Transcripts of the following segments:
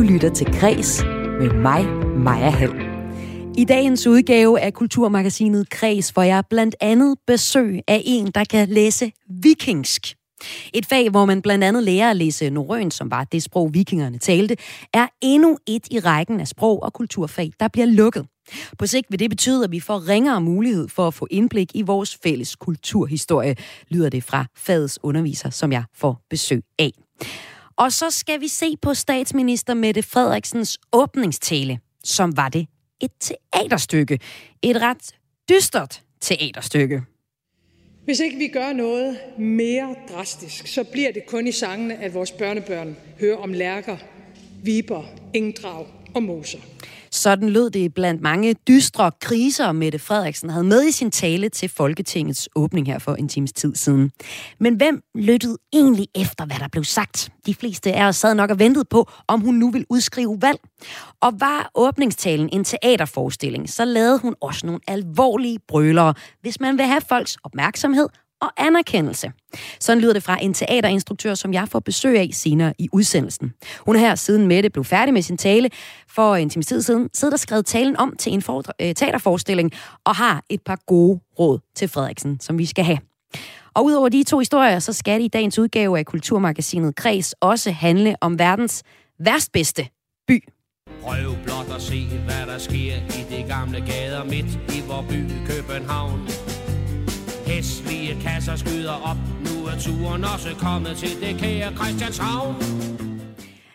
Du lytter til Græs med mig, Maja Hall. I dagens udgave af Kulturmagasinet Kreds får jeg blandt andet besøg af en, der kan læse vikingsk. Et fag, hvor man blandt andet lærer at læse norrøn, som var det sprog, vikingerne talte, er endnu et i rækken af sprog- og kulturfag, der bliver lukket. På sigt vil det betyde, at vi får ringere mulighed for at få indblik i vores fælles kulturhistorie, lyder det fra fagets underviser, som jeg får besøg af. Og så skal vi se på statsminister Mette Frederiksens åbningstale, som var det et teaterstykke. Et ret dystert teaterstykke. Hvis ikke vi gør noget mere drastisk, så bliver det kun i sangene, at vores børnebørn hører om lærker, viber, engdrag og moser. Sådan lød det blandt mange dystre kriser, Mette Frederiksen havde med i sin tale til Folketingets åbning her for en times tid siden. Men hvem lyttede egentlig efter, hvad der blev sagt? De fleste af os sad nok og ventede på, om hun nu vil udskrive valg. Og var åbningstalen en teaterforestilling, så lavede hun også nogle alvorlige brølere, hvis man vil have folks opmærksomhed og anerkendelse. Sådan lyder det fra en teaterinstruktør, som jeg får besøg af senere i udsendelsen. Hun er her, siden Mette blev færdig med sin tale for en time tid siden, sidder der skrevet talen om til en for, øh, teaterforestilling og har et par gode råd til Frederiksen, som vi skal have. Og udover de to historier, så skal det i dagens udgave af Kulturmagasinet Kreds også handle om verdens værstbedste by. Prøv blot at se, hvad der sker i de gamle gader midt i vor by København. Hæslige kasser skyder op, nu er turen også kommet til det kære Christianshavn.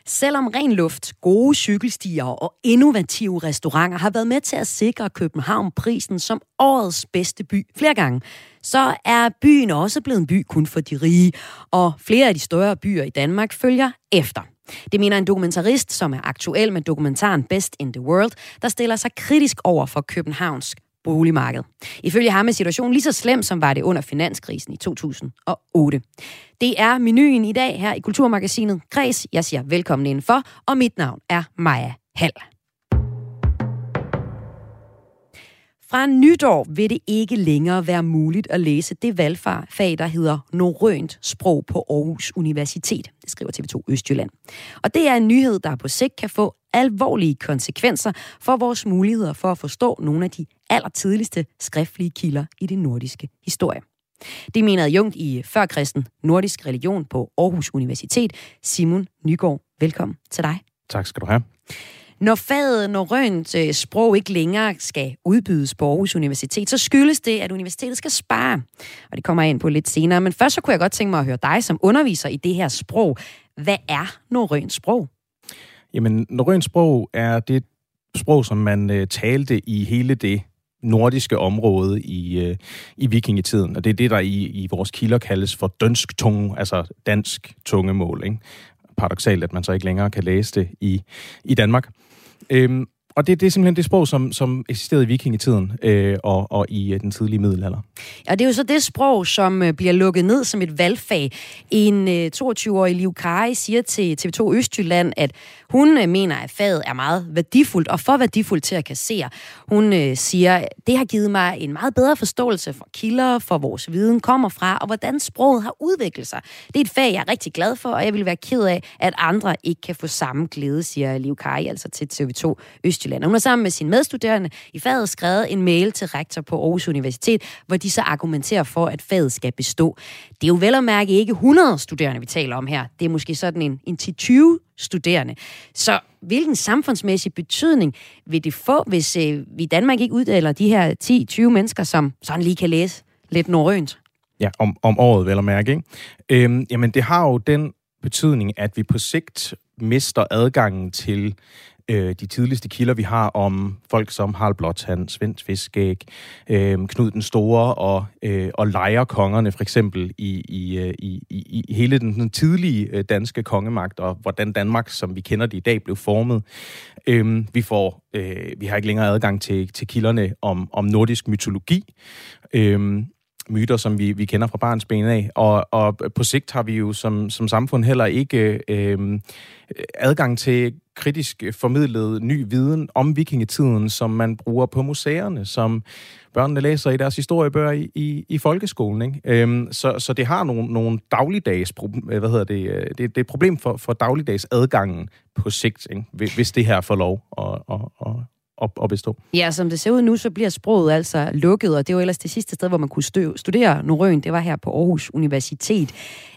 Selvom ren luft, gode cykelstier og innovative restauranter har været med til at sikre København prisen som årets bedste by flere gange, så er byen også blevet en by kun for de rige, og flere af de større byer i Danmark følger efter. Det mener en dokumentarist, som er aktuel med dokumentaren Best in the World, der stiller sig kritisk over for Københavns boligmarked. Ifølge ham er situationen lige så slem, som var det under finanskrisen i 2008. Det er menuen i dag her i Kulturmagasinet Græs. Jeg siger velkommen indenfor, og mit navn er Maja Hall. Fra nytår vil det ikke længere være muligt at læse det valgfag, der hedder norrønt sprog på Aarhus Universitet. Det skriver TV2 Østjylland. Og det er en nyhed, der på sigt kan få alvorlige konsekvenser for vores muligheder for at forstå nogle af de allertidligste skriftlige kilder i det nordiske historie. Det mener Jung i førkristen nordisk religion på Aarhus Universitet. Simon Nygaard, velkommen til dig. Tak skal du have. Når faget norrønt øh, sprog ikke længere skal udbydes på Aarhus Universitet, så skyldes det, at universitetet skal spare. Og det kommer jeg ind på lidt senere. Men først så kunne jeg godt tænke mig at høre dig som underviser i det her sprog. Hvad er norrønt sprog? Jamen, norrønt sprog er det sprog, som man øh, talte i hele det nordiske område i, øh, i vikingetiden. Og det er det, der i, i vores kilder kaldes for dønsk tunge, altså dansk tungemål. Ikke? Paradoxalt, at man så ikke længere kan læse det i, i Danmark. Øhm, og det, det er simpelthen det sprog, som, som eksisterede i vikingetiden øh, og, og i øh, den tidlige middelalder. Ja, det er jo så det sprog, som øh, bliver lukket ned som et valgfag. En øh, 22-årig Liv Kari siger til TV2 Østjylland, at hun øh, mener, at faget er meget værdifuldt og for værdifuldt til at kassere. Hun øh, siger, det har givet mig en meget bedre forståelse for kilder, for vores viden kommer fra, og hvordan sproget har udviklet sig. Det er et fag, jeg er rigtig glad for, og jeg vil være ked af, at andre ikke kan få samme glæde, siger Liv Kari altså til TV2 Østjylland. Hun har sammen med sine medstuderende i faget skrevet en mail til rektor på Aarhus Universitet, hvor de så argumenterer for, at faget skal bestå. Det er jo vel at mærke ikke 100 studerende, vi taler om her. Det er måske sådan en, en 10-20 studerende. Så hvilken samfundsmæssig betydning vil det få, hvis øh, vi i Danmark ikke uddeler de her 10-20 mennesker, som sådan lige kan læse lidt norrønt? Ja, om, om året vel at mærke. Ikke? Øhm, jamen, det har jo den betydning, at vi på sigt mister adgangen til øh, de tidligste kilder, vi har om folk som Harald Blåtand, Svend Fiskæg, øh, Knud den Store og, øh, og lejerkongerne for eksempel i, i, øh, i, i, i hele den, den tidlige øh, danske kongemagt, og hvordan Danmark, som vi kender det i dag, blev formet. Øh, vi får øh, vi har ikke længere adgang til, til kilderne om, om nordisk mytologi. Øh, myter, som vi, vi kender fra barns ben af. Og, og på sigt har vi jo som, som samfund heller ikke øh, øh adgang til kritisk formidlet ny viden om vikingetiden, som man bruger på museerne, som børnene læser i deres historiebøger i, i, i folkeskolen. Ikke? Øhm, så, så det har nogle, nogle dagligdags, øh, hvad hedder det, øh, det, det er et problem for, for dagligdags adgangen på sigt, ikke? hvis det her får lov at, at, at, at, at bestå. Ja, som det ser ud nu, så bliver sproget altså lukket, og det var ellers det sidste sted, hvor man kunne studere norrøn. Det var her på Aarhus Universitet.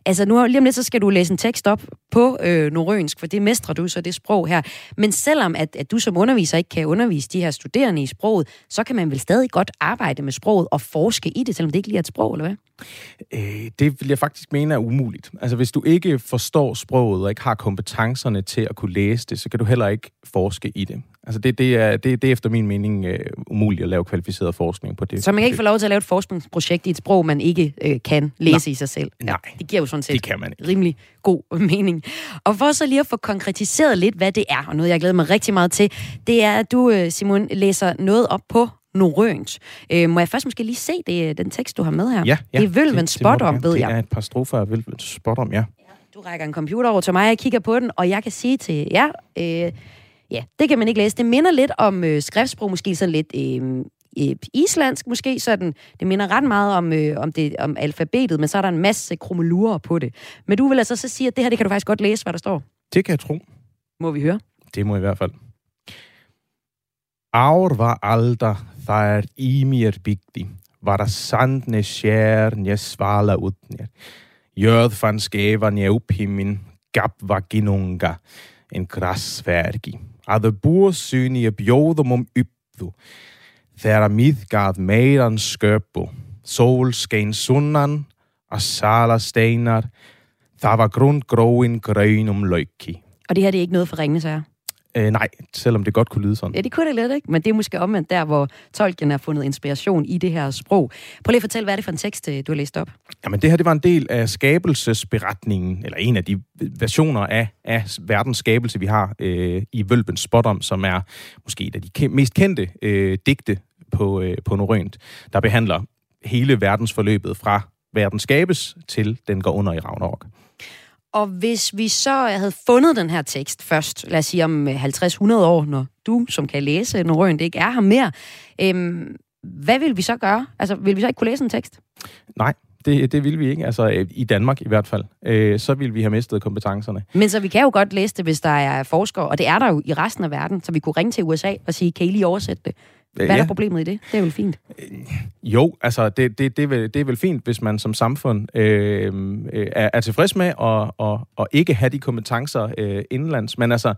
Altså nu lige om lidt, så skal du læse en tekst op på øh, norrønsk, for det mestrer du så det sprog her. Men selvom at, at du som underviser ikke kan undervise de her studerende i sproget, så kan man vel stadig godt arbejde med sproget og forske i det, selvom det ikke lige er et sprog, eller hvad? Øh, det vil jeg faktisk mene er umuligt. Altså hvis du ikke forstår sproget og ikke har kompetencerne til at kunne læse det, så kan du heller ikke forske i det. Altså det, det, er, det, det er efter min mening øh, umuligt at lave kvalificeret forskning på det. Så man kan ikke få lov til at lave et forskningsprojekt i et sprog, man ikke øh, kan læse Nej. i sig selv? Nej. Det giver jo sådan set det kan man ikke. rimelig god mening. Og for så lige at få konkretiseret lidt, hvad det er, og noget jeg glæder mig rigtig meget til, det er, at du, øh, Simon, læser noget op på norrønt. Øh, må jeg først måske lige se det, den tekst, du har med her? Ja, ja det er Vølven spot om, ved jeg. Det er et par strofer af Vølven spot om, ja. Du rækker en computer over til mig, jeg kigger på den, og jeg kan sige til jer, øh, ja, det kan man ikke læse. Det minder lidt om øh, skriftsprog, måske sådan lidt øh, øh, islandsk måske, sådan. Det minder ret meget om, øh, om, det, om alfabetet, men så er der en masse krummelurer på det. Men du vil altså så sige, at det her, det kan du faktisk godt læse, hvad der står? Det kan jeg tro. Må vi høre? Det må i hvert fald. Ár var alda þær í mér byggdi, var der sandne skjern jeg svala utnir. Jörð fann skefan jeg upp himmin, gab var ginunga, en græsværgi. Að búr syni ég bjóðum um uppðu, þegar miðgað meiran sköpu, sól skein sunnan, að sala steinar, það var grundgróin grøn um løgki. Og det her det er ikke noget for ringende sager? Øh, nej, selvom det godt kunne lyde sådan. Ja, det kunne det lidt, ikke? Men det er måske omvendt der, hvor Tolkien har fundet inspiration i det her sprog. Prøv lige at fortælle, hvad er det for en tekst, øh, du har læst op? Jamen, det her det var en del af skabelsesberetningen, eller en af de versioner af, af verdens skabelse, vi har øh, i Vølbens Spottom, som er måske et af de mest kendte øh, digte på, øh, på norrønt, der behandler hele verdensforløbet fra verden skabes til den går under i Ragnarok. Og hvis vi så havde fundet den her tekst først, lad os sige om 50-100 år, når du, som kan læse norrønt, ikke er her mere, øhm, hvad vil vi så gøre? Altså, vil vi så ikke kunne læse en tekst? Nej, det, det vil vi ikke. Altså, i Danmark i hvert fald. Øh, så vil vi have mistet kompetencerne. Men så vi kan jo godt læse det, hvis der er forskere, og det er der jo i resten af verden, så vi kunne ringe til USA og sige, kan I lige oversætte det? Hvad er ja. der problemet i det? Det er vel fint? Jo, altså det, det, det, er, vel, det er vel fint, hvis man som samfund øh, er, er tilfreds med at, at, at ikke have de kompetencer øh, indlands. Men altså,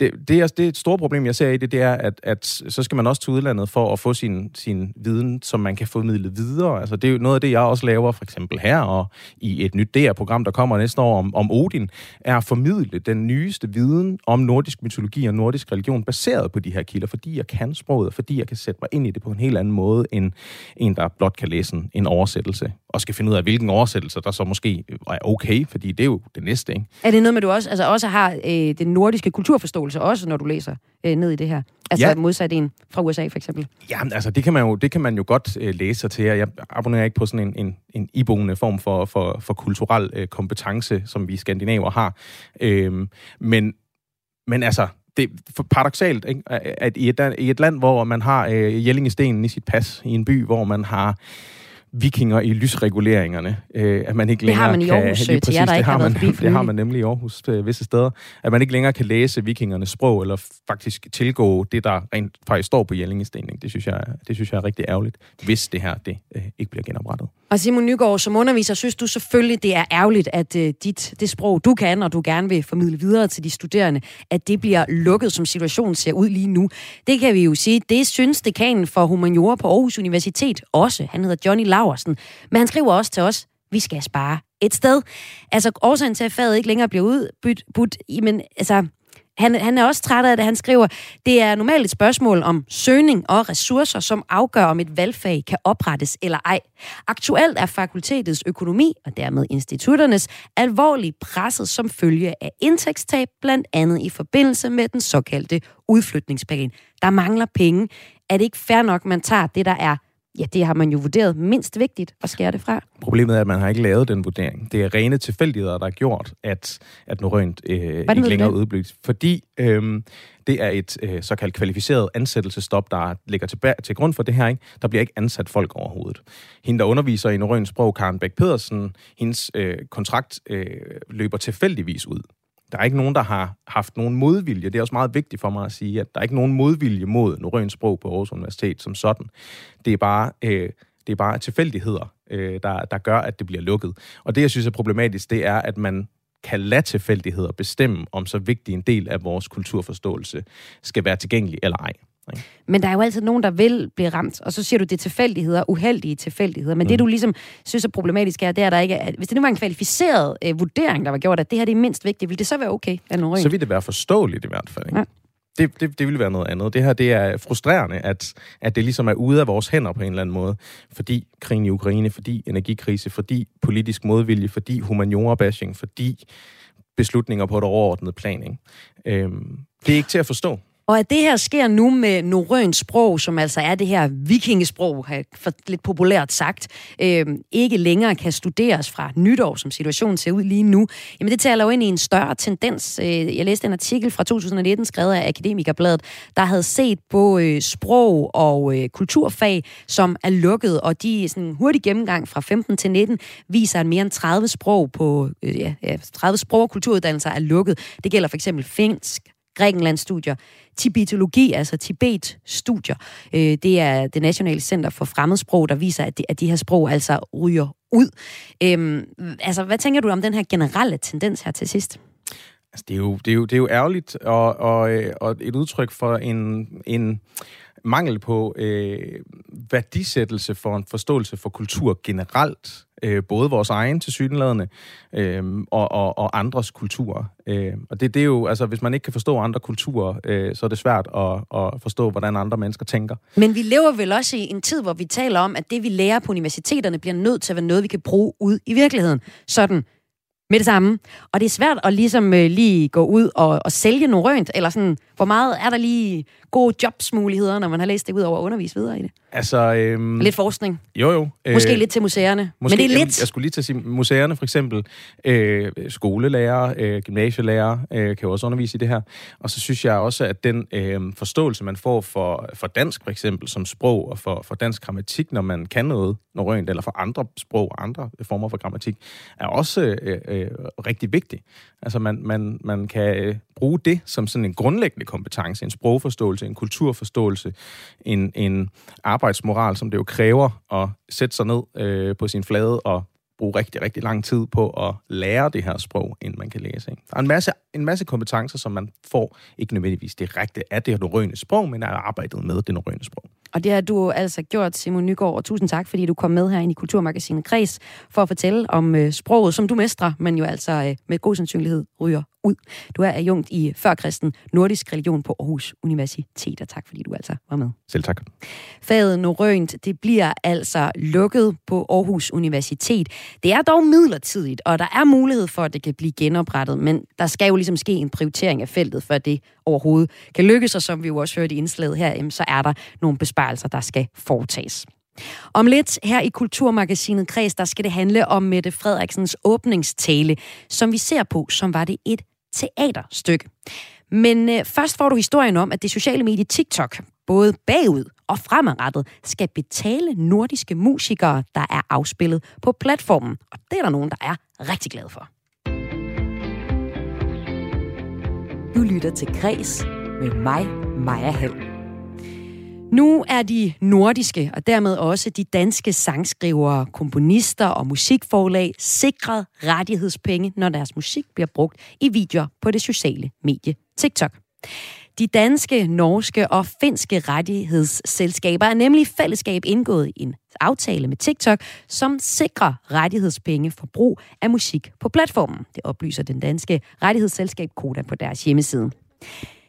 det, det, er, det er et stort problem, jeg ser i det, det er, at, at så skal man også til udlandet for at få sin, sin viden, som man kan formidle videre. Altså, det er jo noget af det, jeg også laver, for eksempel her, og i et nyt DR-program, der kommer næste år om, om Odin, er at formidle den nyeste viden om nordisk mytologi og nordisk religion, baseret på de her kilder, fordi jeg kan sproget, fordi jeg kan sætte mig ind i det på en helt anden måde, end en, der blot kan læse en, en oversættelse, og skal finde ud af, hvilken oversættelse, der så måske er okay, fordi det er jo det næste, ikke? Er det noget med, du også, altså også har øh, den nordiske kulturforståelse forståelse også, når du læser øh, ned i det her? Altså ja. modsat en fra USA, for eksempel. Ja, altså det kan man jo, det kan man jo godt øh, læse sig til. Jeg abonnerer ikke på sådan en, en, en iboende form for, for, for kulturel øh, kompetence, som vi skandinaver har. Øh, men, men altså, det er paradoxalt, ikke? at i et, i et land, hvor man har øh, Jellingestenen i sit pas, i en by, hvor man har vikinger i lysreguleringerne. Øh, at man ikke længere det har man i Aarhus, kan, lige præcis, jer, der ikke har, man, Det har man nemlig i Aarhus øh, visse steder. At man ikke længere kan læse vikingernes sprog, eller faktisk tilgå det, der rent faktisk står på Jellingestenen. Det synes jeg, det synes jeg er rigtig ærgerligt, hvis det her det, øh, ikke bliver genoprettet. Og Simon Nygaard, som underviser, synes du selvfølgelig, det er ærgerligt, at øh, dit, det sprog, du kan, og du gerne vil formidle videre til de studerende, at det bliver lukket, som situationen ser ud lige nu. Det kan vi jo sige, det synes dekanen for humaniora på Aarhus Universitet også. Han hedder Johnny Laversen. Men han skriver også til os, vi skal spare et sted. Altså, årsagen til, at faget ikke længere bliver udbudt, men altså, han, han er også træt af det. Han skriver, det er normalt et spørgsmål om søgning og ressourcer, som afgør, om et valgfag kan oprettes eller ej. Aktuelt er fakultetets økonomi, og dermed institutternes, alvorligt presset som følge af indtægtstab, blandt andet i forbindelse med den såkaldte udflytningsplan. Der mangler penge. Er det ikke fair nok, man tager det, der er ja, det har man jo vurderet mindst vigtigt at skære det fra. Problemet er, at man har ikke lavet den vurdering. Det er rene tilfældigheder, der har gjort, at, at Norønt øh, ikke længere er udbygget. Fordi øh, det er et øh, såkaldt kvalificeret ansættelsestop, der ligger til, til grund for det her. Ikke? Der bliver ikke ansat folk overhovedet. Hende, der underviser i norrønt sprog, Karen Bæk Pedersen, hendes øh, kontrakt øh, løber tilfældigvis ud. Der er ikke nogen, der har haft nogen modvilje. Det er også meget vigtigt for mig at sige, at der er ikke nogen modvilje mod norrønt sprog på Aarhus Universitet som sådan. Det er bare, øh, det er bare tilfældigheder, øh, der, der gør, at det bliver lukket. Og det, jeg synes er problematisk, det er, at man kan lade tilfældigheder bestemme, om så vigtig en del af vores kulturforståelse skal være tilgængelig eller ej. Men der er jo altid nogen, der vil blive ramt, og så siger du, det er tilfældigheder, uheldige tilfældigheder. Men mm. det, du ligesom synes er problematisk, er, det er der ikke... At, hvis det nu var en kvalificeret øh, vurdering, der var gjort, at det her det er mindst vigtigt, vil det så være okay? Så vil det være forståeligt i hvert fald. Ikke? Ja. Det, det, det ville være noget andet. Det her det er frustrerende, at, at det ligesom er ude af vores hænder på en eller anden måde. Fordi krigen i Ukraine, fordi energikrise, fordi politisk modvilje, fordi humaniora-bashing, fordi beslutninger på et overordnet plan. Ikke? Øhm, det er ikke til at forstå. Og at det her sker nu med norrønt sprog, som altså er det her vikingesprog, for lidt populært sagt, øh, ikke længere kan studeres fra nytår, som situationen ser ud lige nu, jamen det taler jo ind i en større tendens. Øh, jeg læste en artikel fra 2019, skrevet af Akademikerbladet, der havde set på øh, sprog og øh, kulturfag, som er lukket, og de sådan hurtig gennemgang fra 15 til 19 viser, at mere end 30 sprog på øh, ja, 30 sprog- og kulturuddannelser er lukket. Det gælder for eksempel finsk, Grækenland-studier, tibetologi, altså Tibet-studier. Øh, det er det Nationale Center for Fremmedsprog, der viser, at de, at de her sprog altså ryger ud. Øhm, altså, hvad tænker du om den her generelle tendens her til sidst? Altså, det, er jo, det, er jo, det er jo ærgerligt, og, og, øh, og et udtryk for en, en mangel på øh, værdisættelse for en forståelse for kultur generelt øh, både vores egen til synlædende øh, og, og, og andres kulturer. Øh, og det, det er jo, altså hvis man ikke kan forstå andre kulturer, øh, så er det svært at, at forstå, hvordan andre mennesker tænker. Men vi lever vel også i en tid, hvor vi taler om, at det vi lærer på universiteterne bliver nødt til at være noget, vi kan bruge ud i virkeligheden. Sådan med det samme. Og det er svært at ligesom øh, lige gå ud og, og sælge noget rønt, eller sådan, hvor meget er der lige gode jobsmuligheder, når man har læst det ud over at undervise videre i det? Altså, øhm, lidt forskning. Jo, jo. Måske øh, lidt til museerne. Måske, men det er lidt. Jeg skulle lige til at sige, museerne for eksempel, øh, skolelærer, øh, gymnasielærer øh, kan også undervise i det her. Og så synes jeg også, at den øh, forståelse, man får for, for dansk for eksempel som sprog, og for, for dansk grammatik, når man kan noget norrønt, eller for andre sprog og andre former for grammatik, er også øh, øh, rigtig vigtig. Altså, man, man, man kan øh, bruge det som sådan en grundlæggende kompetence, en sprogforståelse, en kulturforståelse, en, en arbejdsmoral, som det jo kræver at sætte sig ned øh, på sin flade og bruge rigtig, rigtig lang tid på at lære det her sprog, inden man kan læse. Ikke? Der er en masse, en masse kompetencer, som man får, ikke nødvendigvis direkte af det norrøne sprog, men er arbejdet med det norrøne sprog. Og det har du altså gjort, Simon Nygaard, og tusind tak, fordi du kom med her ind i Kulturmagasinet Kreds for at fortælle om øh, sproget, som du mestrer, men jo altså øh, med god sandsynlighed ryger ud. Du er adjunkt i førkristen nordisk religion på Aarhus Universitet, og tak fordi du altså var med. Selv tak. Faget norrønt, det bliver altså lukket på Aarhus Universitet. Det er dog midlertidigt, og der er mulighed for, at det kan blive genoprettet, men der skal jo ligesom ske en prioritering af feltet, for det overhovedet kan lykkes, og som vi jo også hørte i indslaget her, så er der nogle besparelser, der skal foretages. Om lidt her i Kulturmagasinet Kreds, der skal det handle om Mette Frederiksens åbningstale, som vi ser på, som var det et teaterstykke. Men øh, først får du historien om, at det sociale medie TikTok, både bagud og fremadrettet, skal betale nordiske musikere, der er afspillet på platformen. Og det er der nogen, der er rigtig glade for. Du lytter til Græs med mig, Maja Halm. Nu er de nordiske, og dermed også de danske sangskrivere, komponister og musikforlag sikret rettighedspenge, når deres musik bliver brugt i videoer på det sociale medie TikTok. De danske, norske og finske rettighedsselskaber er nemlig i fællesskab indgået en aftale med TikTok, som sikrer rettighedspenge for brug af musik på platformen. Det oplyser den danske rettighedsselskab Koda på deres hjemmeside.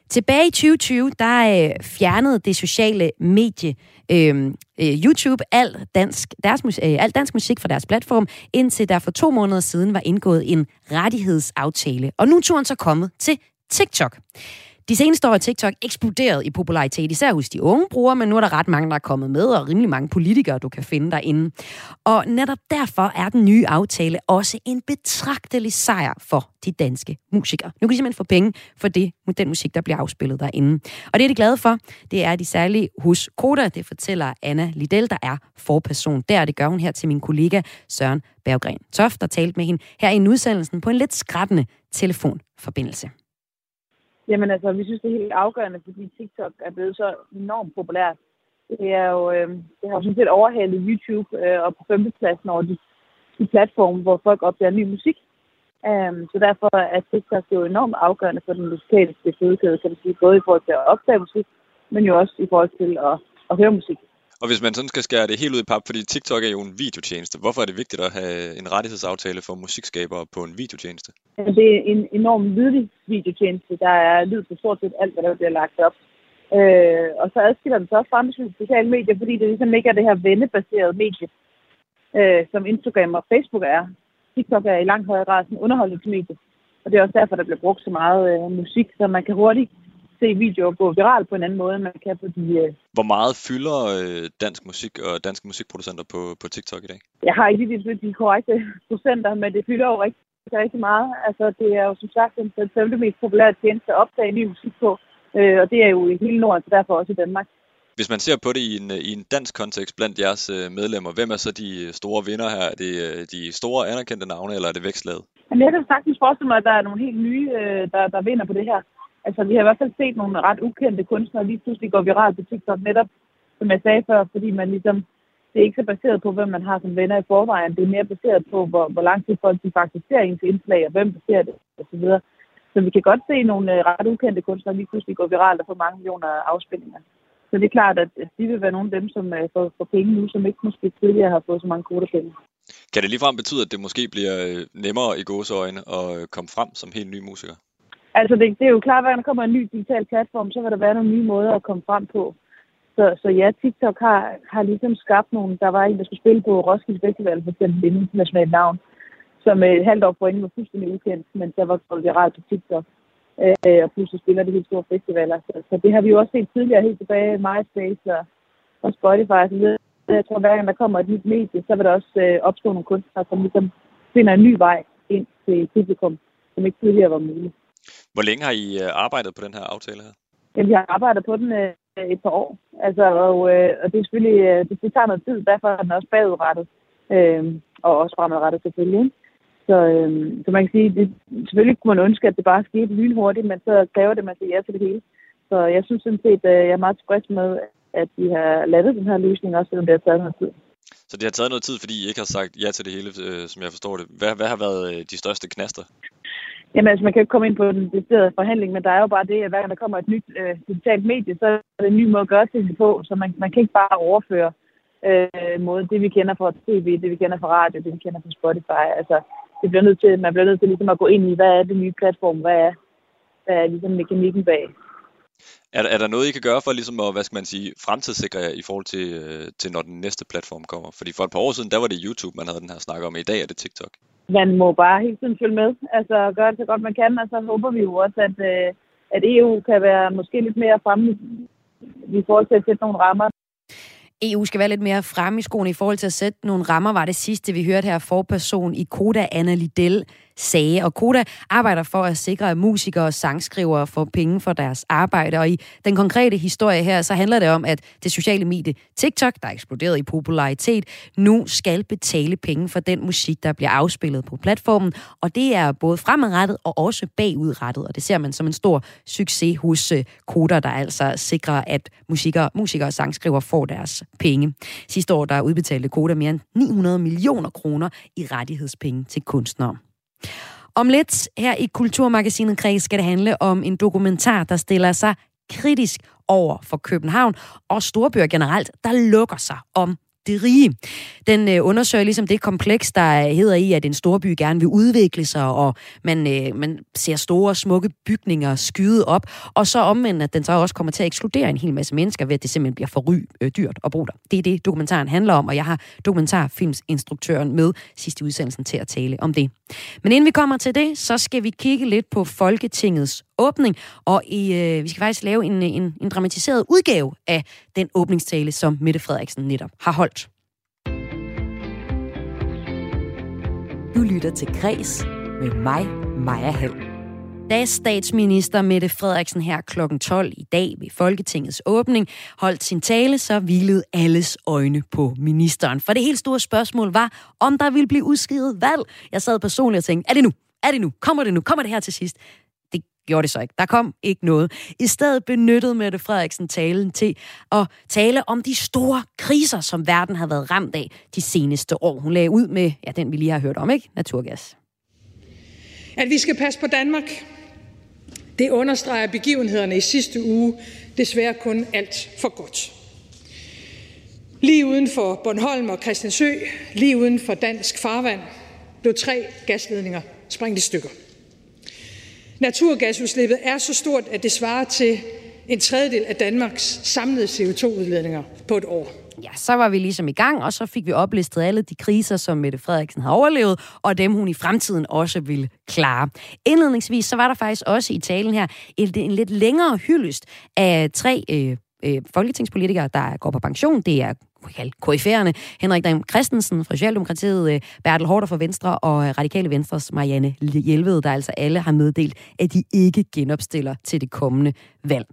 Tilbage i 2020, der øh, fjernede det sociale medie øhm, øh, YouTube al dansk, deres, øh, al dansk musik fra deres platform, indtil der for to måneder siden var indgået en rettighedsaftale. Og nu er turen så kommet til TikTok. De seneste år er TikTok eksploderet i popularitet, især hos de unge brugere, men nu er der ret mange, der er kommet med, og rimelig mange politikere, du kan finde derinde. Og netop derfor er den nye aftale også en betragtelig sejr for de danske musikere. Nu kan de simpelthen få penge for det, den musik, der bliver afspillet derinde. Og det er de glade for. Det er de særlige hos Koda. Det fortæller Anna Liddell, der er forperson der. Det gør hun her til min kollega Søren Berggren Toft, der talte med hende her i udsendelsen på en lidt skrættende telefonforbindelse. Jamen altså, vi synes, det er helt afgørende, fordi TikTok er blevet så enormt populært. Det er jo, øh, det har jo sådan set overhalet YouTube øh, og på femtepladsen over de, de platforme, hvor folk opdager ny musik. Um, så derfor er TikTok jo enormt afgørende for den musikalske fødekæde, kan man sige, både i forhold til at opdage musik, men jo også i forhold til at, at høre musik. Og hvis man sådan skal skære det helt ud i pap, fordi TikTok er jo en videotjeneste, hvorfor er det vigtigt at have en rettighedsaftale for musikskabere på en videotjeneste? Altså, det er en enorm lydlig videotjeneste. Der er lyd på stort set alt, hvad der bliver lagt op. Øh, og så adskiller den så også fra sociale medier, fordi det ligesom ikke er det her vennebaserede medie, øh, som Instagram og Facebook er. TikTok er i langt højere grad sådan underholdningsmedie. Og det er også derfor, der bliver brugt så meget øh, musik, så man kan hurtigt se videoer gå viralt på en anden måde, end man kan på de... Øh... Hvor meget fylder øh, dansk musik og danske musikproducenter på, på TikTok i dag? Jeg har ikke lige de, de korrekte procenter, men det fylder jo rigtig, rigtig meget. Altså, det er jo som sagt den, femte mest populære tjeneste at opdage ny musik på, øh, og det er jo i hele Norden, så derfor også i Danmark. Hvis man ser på det i en, i en dansk kontekst blandt jeres medlemmer, hvem er så de store vinder her? Er det de store anerkendte navne, eller er det vækstlaget? Jamen, jeg kan sagtens forestille mig, at der er nogle helt nye, der, der vinder på det her. Altså, vi har i hvert fald set nogle ret ukendte kunstnere lige pludselig går viralt på TikTok, netop som jeg sagde før, fordi man ligesom, det er ikke så baseret på, hvem man har som venner i forvejen. Det er mere baseret på, hvor, hvor lang tid folk de faktisk ser ens indslag, og hvem der ser det, osv. Så, så vi kan godt se nogle øh, ret ukendte kunstnere lige pludselig gå viralt og få mange millioner afspilninger. Så det er klart, at de vil være nogle af dem, som øh, får, får penge nu, som ikke måske tidligere har fået så mange kvotepenge. Kan det ligefrem betyde, at det måske bliver øh, nemmere i gåseøjne at komme frem som helt ny musiker? Altså, det, det er jo klart, at når der kommer en ny digital platform, så vil der være nogle nye måder at komme frem på. Så, så ja, TikTok har, har ligesom skabt nogle... Der var en, der skulle spille på Roskilde Festival, for eksempel et internationalt navn, som øh, et halvt år forinden var fuldstændig ukendt, men så var det rart på TikTok. Øh, og pludselig spiller de helt store festivaler. Så, så det har vi jo også set tidligere, helt tilbage i MySpace og, og Spotify og så videre. Jeg tror, hver gang der kommer et nyt medie, så vil der også øh, opstå nogle kunstnere, som ligesom finder en ny vej ind til publikum, som ikke tidligere var muligt. Hvor længe har I øh, arbejdet på den her aftale her? Jamen, vi har arbejdet på den øh, et par år. Altså, og, øh, og det er selvfølgelig, øh, det, det tager noget tid, derfor er den også bagudrettet. Øh, og også fremadrettet selvfølgelig. Så, øh, så man kan sige, det, selvfølgelig kunne man ønske, at det bare skete lynhurtigt, men så kræver det, at man siger ja til det hele. Så jeg synes sådan set, at jeg er meget tilfreds med, at vi har lavet den her løsning, også selvom det har taget noget tid. Så det har taget noget tid, fordi I ikke har sagt ja til det hele, øh, som jeg forstår det. Hvad, hvad har været øh, de største knaster? Jamen altså, man kan ikke komme ind på den deciderede forhandling, men der er jo bare det, at hver gang der kommer et nyt øh, digitalt medie, så er det en ny måde at gøre tingene på, så man, man kan ikke bare overføre øh, måde det, vi kender fra tv, det, vi kender fra radio, det, vi kender fra Spotify. Altså, det bliver nødt til, man bliver nødt til ligesom at gå ind i, hvad er det nye platform, hvad er, hvad er ligesom mekanikken bag. Er, er der noget, I kan gøre for ligesom at, hvad skal man sige, fremtidssikre jer i forhold til, øh, til, når den næste platform kommer? Fordi for et par år siden, der var det YouTube, man havde den her snak om, i dag er det TikTok man må bare hele tiden følge med, altså gøre det så godt man kan, og så håber vi jo også, at, øh, at EU kan være måske lidt mere fremme i forhold til at sætte nogle rammer. EU skal være lidt mere frem i skoene i forhold til at sætte nogle rammer, var det sidste, vi hørte her forperson i Koda, Anna Liddell, sagde. Og Koda arbejder for at sikre, at musikere og sangskrivere får penge for deres arbejde. Og i den konkrete historie her, så handler det om, at det sociale medie TikTok, der er eksploderet i popularitet, nu skal betale penge for den musik, der bliver afspillet på platformen. Og det er både fremadrettet og også bagudrettet. Og det ser man som en stor succes hos øh, Koda, der altså sikrer, at musikere, musikere og sangskrivere får deres penge. Sidste år der udbetalte Koda mere end 900 millioner kroner i rettighedspenge til kunstnere. Om lidt her i Kulturmagasinet Kreds skal det handle om en dokumentar, der stiller sig kritisk over for København og storbyer generelt, der lukker sig om de rige. Den øh, undersøger ligesom det kompleks, der hedder i, at en storby gerne vil udvikle sig, og man, øh, man ser store, smukke bygninger skyde op, og så omvendt, at den så også kommer til at ekskludere en hel masse mennesker, ved at det simpelthen bliver for ry, øh, dyrt at bo der. Det er det, dokumentaren handler om, og jeg har dokumentarfilmsinstruktøren med sidste udsendelsen til at tale om det. Men inden vi kommer til det, så skal vi kigge lidt på Folketingets åbning, og i, øh, vi skal faktisk lave en, en, en dramatiseret udgave af den åbningstale, som Mette Frederiksen netop har holdt. Du lytter til Græs med mig, Maja Hall. Da statsminister Mette Frederiksen her kl. 12 i dag ved Folketingets åbning holdt sin tale, så hvilede alles øjne på ministeren. For det helt store spørgsmål var, om der ville blive udskrevet valg. Jeg sad personligt og tænkte, er det nu? Er det nu? Kommer det nu? Kommer det her til sidst? Gjorde det så ikke. Der kom ikke noget. I stedet benyttede Mette Frederiksen talen til at tale om de store kriser, som verden har været ramt af de seneste år. Hun lagde ud med, ja, den vi lige har hørt om, ikke? Naturgas. At vi skal passe på Danmark, det understreger begivenhederne i sidste uge desværre kun alt for godt. Lige uden for Bornholm og Christiansø, lige uden for dansk farvand, blev tre gasledninger sprængt i stykker. Naturgasudslippet er så stort, at det svarer til en tredjedel af Danmarks samlede CO2-udledninger på et år. Ja, så var vi ligesom i gang, og så fik vi oplistet alle de kriser, som Mette Frederiksen har overlevet, og dem hun i fremtiden også vil klare. Indledningsvis så var der faktisk også i talen her en, en lidt længere hyldest af tre øh, øh, folketingspolitikere, der går på pension. Det er KF'erne, Henrik Dam Christensen fra Socialdemokratiet, øh, Bertel Hårder fra Venstre og øh, Radikale Venstres Marianne Hjelved, der altså alle har meddelt, at de ikke genopstiller til det kommende valg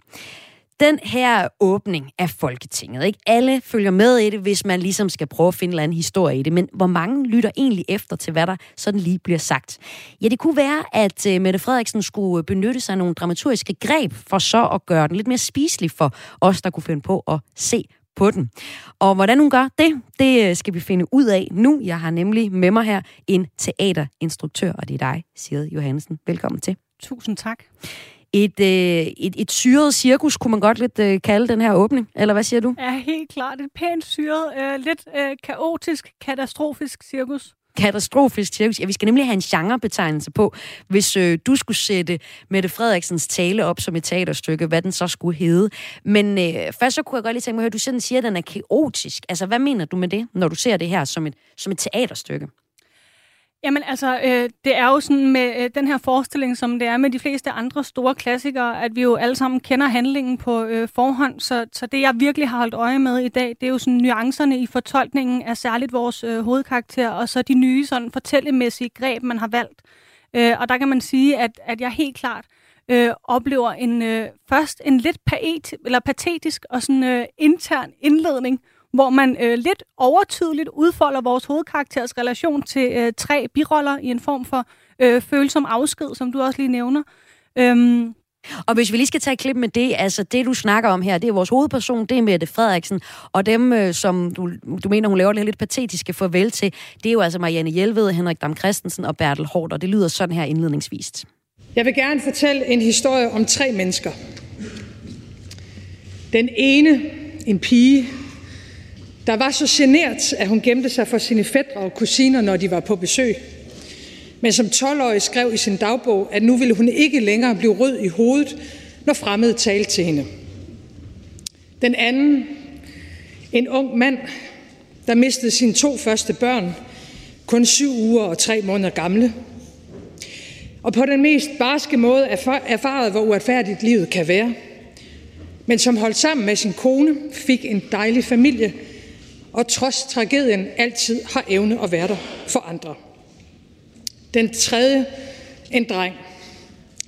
den her åbning af Folketinget, ikke? alle følger med i det, hvis man ligesom skal prøve at finde en eller anden historie i det, men hvor mange lytter egentlig efter til, hvad der sådan lige bliver sagt? Ja, det kunne være, at øh, Mette Frederiksen skulle benytte sig af nogle dramaturgiske greb, for så at gøre den lidt mere spiselig for os, der kunne finde på at se på den. Og hvordan hun gør det, det øh, skal vi finde ud af nu. Jeg har nemlig med mig her en teaterinstruktør, og det er dig, Sigrid Johansen. Velkommen til. Tusind tak et, øh, et, et syret cirkus, kunne man godt lidt øh, kalde den her åbning, eller hvad siger du? Ja, helt klart. Et pænt syret, øh, lidt øh, kaotisk, katastrofisk cirkus. Katastrofisk cirkus. Ja, vi skal nemlig have en genrebetegnelse på, hvis øh, du skulle sætte Mette Frederiksens tale op som et teaterstykke, hvad den så skulle hedde. Men øh, først så kunne jeg godt lige tænke mig at høre, du sådan siger, at den er kaotisk. Altså, hvad mener du med det, når du ser det her som et, som et teaterstykke? Jamen altså, øh, det er jo sådan med øh, den her forestilling, som det er med de fleste andre store klassikere, at vi jo alle sammen kender handlingen på øh, forhånd. Så, så det, jeg virkelig har holdt øje med i dag, det er jo sådan nuancerne i fortolkningen af særligt vores øh, hovedkarakter, og så de nye sådan fortællemæssige greb, man har valgt. Øh, og der kan man sige, at, at jeg helt klart øh, oplever en øh, først en lidt paet, eller patetisk og sådan øh, intern indledning, hvor man øh, lidt overtydeligt udfolder vores hovedkarakteres relation til øh, tre biroller i en form for øh, følsom afsked, som du også lige nævner. Øhm, og hvis vi lige skal tage et klip med det, altså det du snakker om her, det er vores hovedperson, det er Mette Frederiksen, og dem, øh, som du, du mener, hun laver det lidt patetiske farvel til, det er jo altså Marianne Hjelved, Henrik Dam Christensen og Bertel Hård, og det lyder sådan her indledningsvist. Jeg vil gerne fortælle en historie om tre mennesker. Den ene, en pige, der var så genert, at hun gemte sig for sine fætre og kusiner, når de var på besøg. Men som 12-årig skrev i sin dagbog, at nu ville hun ikke længere blive rød i hovedet, når fremmede talte til hende. Den anden, en ung mand, der mistede sine to første børn, kun syv uger og tre måneder gamle. Og på den mest barske måde erfarede, hvor uretfærdigt livet kan være. Men som holdt sammen med sin kone, fik en dejlig familie, og trods tragedien altid har evne at være der for andre. Den tredje, en dreng,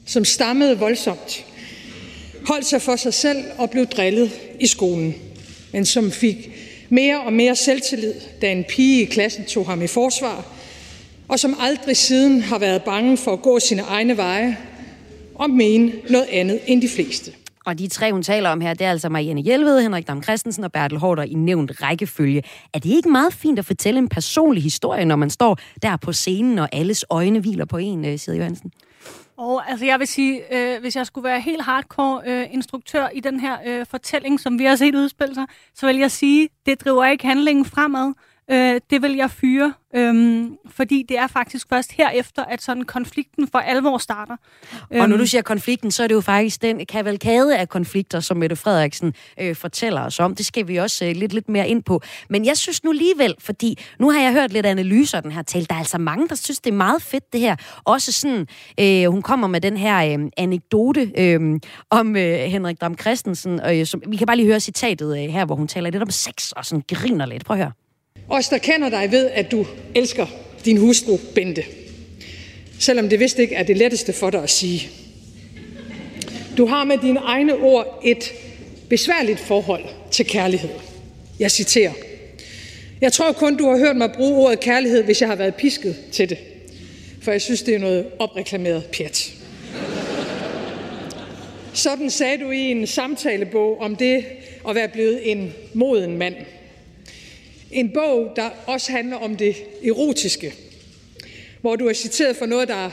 som stammede voldsomt, holdt sig for sig selv og blev drillet i skolen, men som fik mere og mere selvtillid, da en pige i klassen tog ham i forsvar, og som aldrig siden har været bange for at gå sine egne veje og mene noget andet end de fleste. Og de tre, hun taler om her, det er altså Marianne Hjelved, Henrik Dam Christensen og Bertel Hårder i nævnt rækkefølge. Er det ikke meget fint at fortælle en personlig historie, når man står der på scenen, og alles øjne hviler på en, øh, siger Sid Johansen? Og altså jeg vil sige, øh, hvis jeg skulle være helt hardcore øh, instruktør i den her øh, fortælling, som vi har set udspille sig, så vil jeg sige, det driver ikke handlingen fremad øh, det vil jeg fyre, øhm, fordi det er faktisk først herefter, at sådan konflikten for alvor starter. Og når Øhm, du siger konflikten, så er det jo faktisk den kavalkade af konflikter, som Mette Frederiksen øh, fortæller os om. Det skal vi også øh, lidt, lidt mere ind på. Men jeg synes nu alligevel, fordi nu har jeg hørt lidt analyser af den her tale, der er altså mange, der synes, det er meget fedt det her. Også sådan, øh, hun kommer med den her øh, anekdote øh, om øh, Henrik Dam Christensen. Øh, som, vi kan bare lige høre citatet øh, her, hvor hun taler lidt om sex og sådan griner lidt. Prøv at høre. Os, der kender dig, ved, at du elsker din hustru, Bente. Selvom det vist ikke er det letteste for dig at sige. Du har med dine egne ord et besværligt forhold til kærlighed. Jeg citerer. Jeg tror kun, du har hørt mig bruge ordet kærlighed, hvis jeg har været pisket til det. For jeg synes, det er noget opreklameret pjat. Sådan sagde du i en samtalebog om det at være blevet en moden mand. En bog, der også handler om det erotiske, hvor du er citeret for noget, der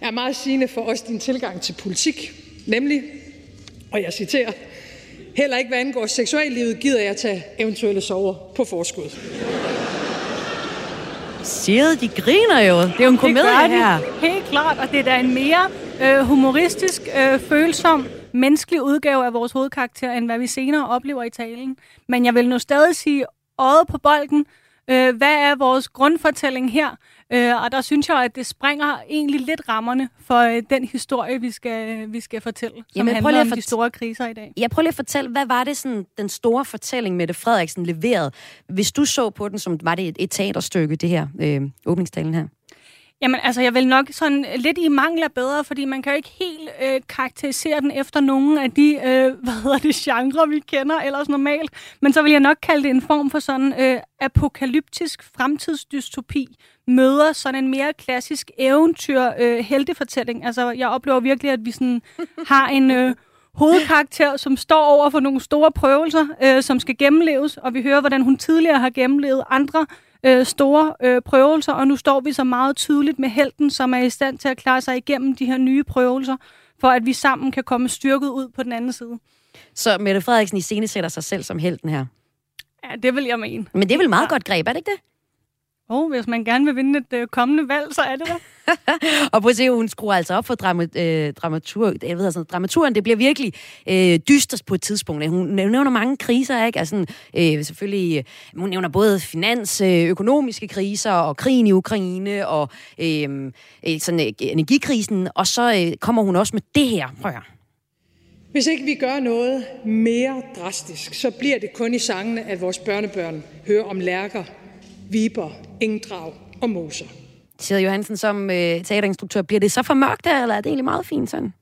er meget sigende for os din tilgang til politik, nemlig, og jeg citerer, heller ikke hvad angår seksuallivet, gider jeg tage eventuelle sover på forskud. Siger de griner jo. Det er jo en det komedie gør de, her. Helt klart, og det er da en mere øh, humoristisk, øh, følsom, menneskelig udgave af vores hovedkarakter, end hvad vi senere oplever i talen. Men jeg vil nu stadig sige øjet på bolden. Øh, hvad er vores grundfortælling her? Øh, og der synes jeg, at det springer egentlig lidt rammerne for øh, den historie, vi skal, vi skal fortælle, som Jamen, prøv handler om de store kriser i dag. Jeg prøver lige at fortælle, hvad var det sådan, den store fortælling, Mette Frederiksen leverede? Hvis du så på den, som var det et, et teaterstykke, det her øh, åbningstalen her? Jamen, altså, jeg vil nok sådan lidt i mangel af bedre, fordi man kan jo ikke helt øh, karakterisere den efter nogen af de, øh, hvad hedder det, genre, vi kender ellers normalt. Men så vil jeg nok kalde det en form for sådan øh, apokalyptisk fremtidsdystopi, møder sådan en mere klassisk eventyr øh. Altså, jeg oplever virkelig, at vi sådan har en... Øh, hovedkarakter, som står over for nogle store prøvelser, øh, som skal gennemleves, og vi hører, hvordan hun tidligere har gennemlevet andre øh, store øh, prøvelser, og nu står vi så meget tydeligt med helten, som er i stand til at klare sig igennem de her nye prøvelser, for at vi sammen kan komme styrket ud på den anden side. Så Mette Frederiksen iscenesætter sig selv som helten her. Ja, det vil jeg mene. Men det er vel meget godt greb, er det ikke det? Og hvis man gerne vil vinde et øh, kommende valg, så er det der. Og prøv at se, hun skruer altså op for drama, øh, dramatur, jeg ved, altså, dramaturen. Det bliver virkelig øh, dystert på et tidspunkt. Hun nævner mange kriser, ikke? Altså, øh, selvfølgelig, øh, hun nævner både finans, øh, økonomiske kriser, og krigen i Ukraine, og øh, øh, sådan, øh, energikrisen. Og så øh, kommer hun også med det her. Prøv at. Hvis ikke vi gør noget mere drastisk, så bliver det kun i sangene, at vores børnebørn hører om lærker, viber, engdrag og moser. Siger Johansen som øh, teaterinstruktør. Bliver det så for mørkt der, eller er det egentlig meget fint sådan?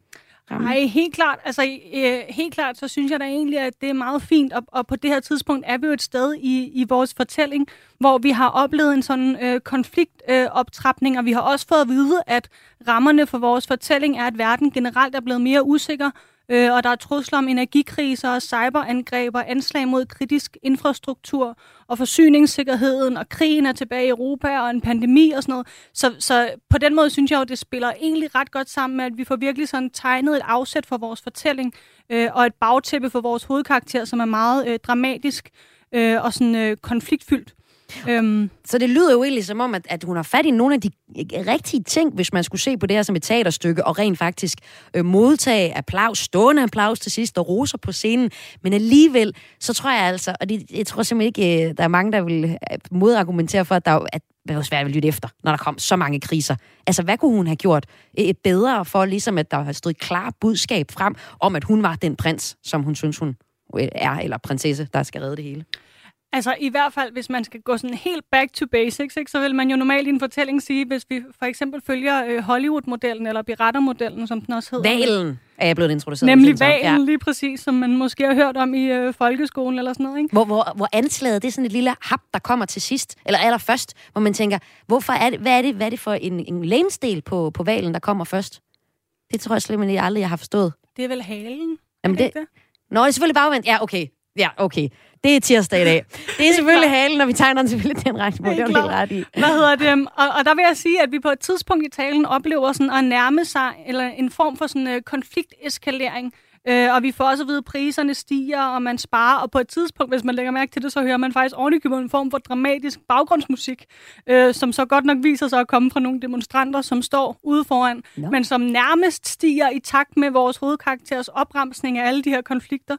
Nej, helt klart. Altså, øh, helt klart, så synes jeg da egentlig, at det er meget fint. Og, og på det her tidspunkt er vi jo et sted i, i vores fortælling, hvor vi har oplevet en sådan øh, konfliktoptrapning, øh, og vi har også fået at vide, at rammerne for vores fortælling er, at verden generelt er blevet mere usikker, øh, og der er trusler om energikriser, cyberangreb og anslag mod kritisk infrastruktur, og forsyningssikkerheden, og krigen er tilbage i Europa, og en pandemi og sådan noget. Så, så på den måde synes jeg jo, det spiller egentlig ret godt sammen med, at vi får virkelig sådan tegnet et afsæt for vores fortælling, øh, og et bagtæppe for vores hovedkarakter, som er meget øh, dramatisk øh, og sådan øh, konfliktfyldt. Øhm, Så det lyder jo egentlig som om, at, at hun har fat i nogle af de rigtige ting, hvis man skulle se på det her som et teaterstykke, og rent faktisk øh, modtage applaus, stående applaus til sidst, og roser på scenen. Men alligevel, så tror jeg altså, og det, jeg tror simpelthen ikke, øh, der er mange, der vil øh, modargumentere for, at der at det var svært at lytte efter, når der kom så mange kriser. Altså, hvad kunne hun have gjort øh, bedre for, ligesom at der har stået et klart budskab frem, om at hun var den prins, som hun synes, hun øh, er, eller prinsesse, der skal redde det hele? Altså i hvert fald, hvis man skal gå sådan helt back to basics, ikke, så vil man jo normalt i en fortælling sige, hvis vi for eksempel følger øh, Hollywood-modellen, eller Pirater-modellen, som den også hedder. Valen er jeg blevet introduceret Nemlig valen, Ja. lige præcis, som man måske har hørt om i øh, folkeskolen eller sådan noget. Ikke? Hvor, hvor, hvor anslaget, det er sådan et lille hap, der kommer til sidst, eller allerførst, hvor man tænker, hvorfor er det, hvad, er det, hvad er det for en, en lænsdel på, på valen, der kommer først? Det tror jeg slet ikke aldrig, jeg har forstået. Det er vel halen? Jamen det, det? Nå, det er selvfølgelig bagvendt. Ja, okay. Ja, okay. Det er tirsdag i dag. Det er selvfølgelig halen, når vi tegner den selvfølgelig den ret. Det er helt ret i. Hvad hedder det? Og, og der vil jeg sige, at vi på et tidspunkt i talen oplever sådan at nærme sig, eller en form for sådan uh, konflikteskalering, Øh, og vi får også at vide, at priserne stiger, og man sparer. Og på et tidspunkt, hvis man lægger mærke til det, så hører man faktisk ordentligt en form for dramatisk baggrundsmusik, øh, som så godt nok viser sig at komme fra nogle demonstranter, som står ude foran, no. men som nærmest stiger i takt med vores hovedkarakteres opremsning af alle de her konflikter.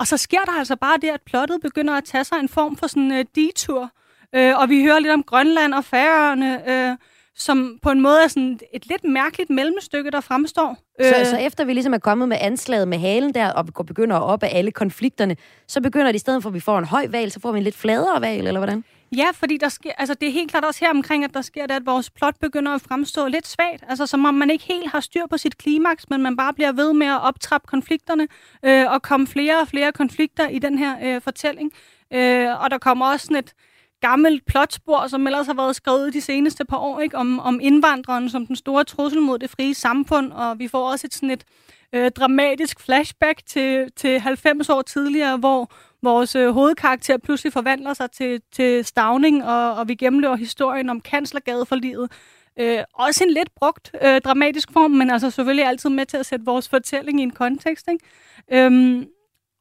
Og så sker der altså bare det, at plottet begynder at tage sig en form for sådan en uh, detur. Øh, og vi hører lidt om Grønland og Færøerne, øh, som på en måde er sådan et lidt mærkeligt mellemstykke, der fremstår. Så, øh, så efter vi ligesom er kommet med anslaget med halen der, og begynder op af alle konflikterne, så begynder det i stedet for, at vi får en høj valg, så får vi en lidt fladere valg, eller hvordan? Ja, fordi der sker, altså det er helt klart også her omkring, at der sker det, at vores plot begynder at fremstå lidt svagt. Altså som om man ikke helt har styr på sit klimaks, men man bare bliver ved med at optrappe konflikterne øh, og komme flere og flere konflikter i den her øh, fortælling. Øh, og der kommer også sådan et gammelt plotspor, som ellers har været skrevet de seneste par år, ikke? Om, om indvandreren som den store trussel mod det frie samfund, og vi får også et sådan et øh, dramatisk flashback til, til 90 år tidligere, hvor vores øh, hovedkarakter pludselig forvandler sig til, til Stavning, og, og vi gennemlever historien om kanslergade for livet. Øh, også en lidt brugt øh, dramatisk form, men altså selvfølgelig altid med til at sætte vores fortælling i en kontekst. Ikke? Øhm,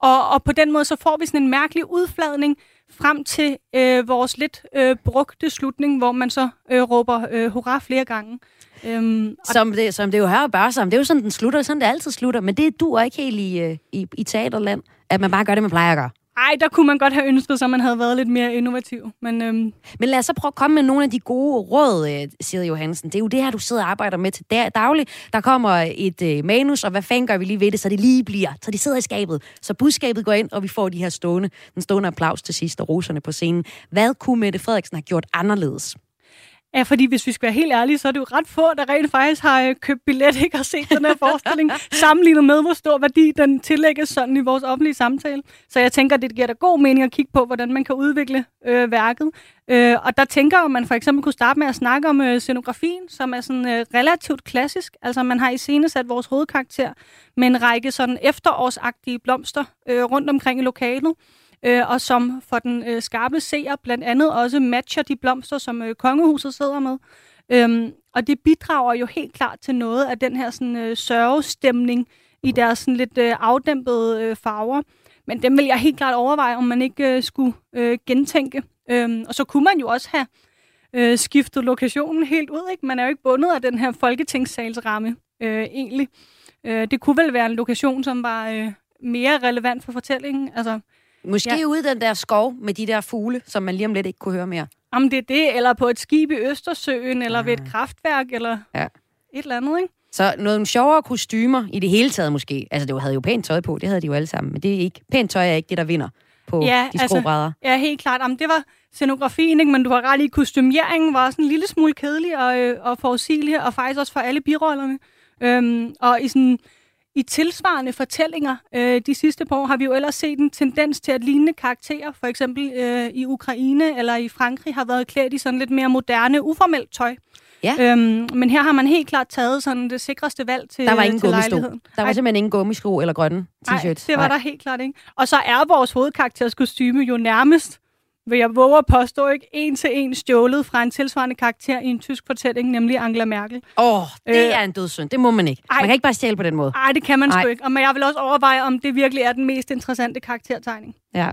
og, og på den måde så får vi sådan en mærkelig udfladning frem til øh, vores lidt øh, brugte slutning, hvor man så øh, råber øh, hurra flere gange. Øhm, som, det, som det jo her bare som. Det er jo sådan, den slutter, sådan det altid slutter. Men det du ikke helt i, øh, i, i teaterland, at man bare gør det, man plejer at gøre. Ej, der kunne man godt have ønsket sig, at man havde været lidt mere innovativ. Men, øhm... men lad os så prøve at komme med nogle af de gode råd, øh, siger Johansen. Det er jo det her, du sidder og arbejder med til daglig. Der kommer et øh, manus, og hvad fanden gør vi lige ved det, så det lige bliver, så de sidder i skabet. Så budskabet går ind, og vi får de her stående, den stående applaus til sidst, og roserne på scenen. Hvad kunne Mette Frederiksen have gjort anderledes? Ja, fordi hvis vi skal være helt ærlige, så er det jo ret få, der rent faktisk har øh, købt billet ikke og set den her forestilling, sammenlignet med, hvor stor værdi den tillægges sådan i vores offentlige samtale. Så jeg tænker, det giver da god mening at kigge på, hvordan man kan udvikle øh, værket. Øh, og der tænker jeg, at man for eksempel kunne starte med at snakke om øh, scenografien, som er sådan øh, relativt klassisk. Altså man har i sat vores hovedkarakter med en række sådan efterårsagtige blomster øh, rundt omkring i lokalet øh, og som for den øh, skarpe seer blandt andet også matcher de blomster, som øh, kongehuset sidder med. Øhm, og det bidrager jo helt klart til noget af den her sådan, øh, sørgestemning i deres sådan, lidt øh, afdæmpede øh, farver. Men dem vil jeg helt klart overveje, om man ikke øh, skulle øh, gentænke. Øhm, og så kunne man jo også have øh, skiftet lokationen helt ud. Ikke? Man er jo ikke bundet af den her folketingssalsramme øh, egentlig. Øh, det kunne vel være en lokation, som var øh, mere relevant for fortællingen. Altså, Måske ja. ude i den der skov med de der fugle, som man lige om lidt ikke kunne høre mere. Om det er det, eller på et skib i Østersøen, eller ja. ved et ah. kraftværk, eller ja. et eller andet, ikke? Så noget sjovere kostymer i det hele taget måske. Altså, det havde jo pænt tøj på, det havde de jo alle sammen. Men det er ikke, pænt tøj er ikke det, der vinder på ja, de skobrædder. Altså, ja, helt klart. Jamen, det var scenografien, ikke? men du har ret i, kostymeringen var sådan en lille smule kedelig og, øh, og forudsigelig, og faktisk også for alle birollerne. Øhm, og i sådan i tilsvarende fortællinger øh, de sidste par år har vi jo ellers set en tendens til, at lignende karakterer, for eksempel øh, i Ukraine eller i Frankrig, har været klædt i sådan lidt mere moderne, uformelt tøj. Ja. Øhm, men her har man helt klart taget sådan det sikreste valg til Der var ingen til lejligheden. Der var Ej. simpelthen ingen gummisko eller grønne t-shirts. Nej, det var Ej. der helt klart ikke. Og så er vores hovedkarakters kostyme jo nærmest vil jeg våge at påstå, ikke en til en stjålet fra en tilsvarende karakter i en tysk fortælling, nemlig Angela Merkel. Åh, oh, det øh, er en dødssynd. Det må man ikke. Ej, man kan ikke bare stjæle på den måde. Nej, det kan man ej. sgu ikke. Og men jeg vil også overveje, om det virkelig er den mest interessante karaktertegning. Ja.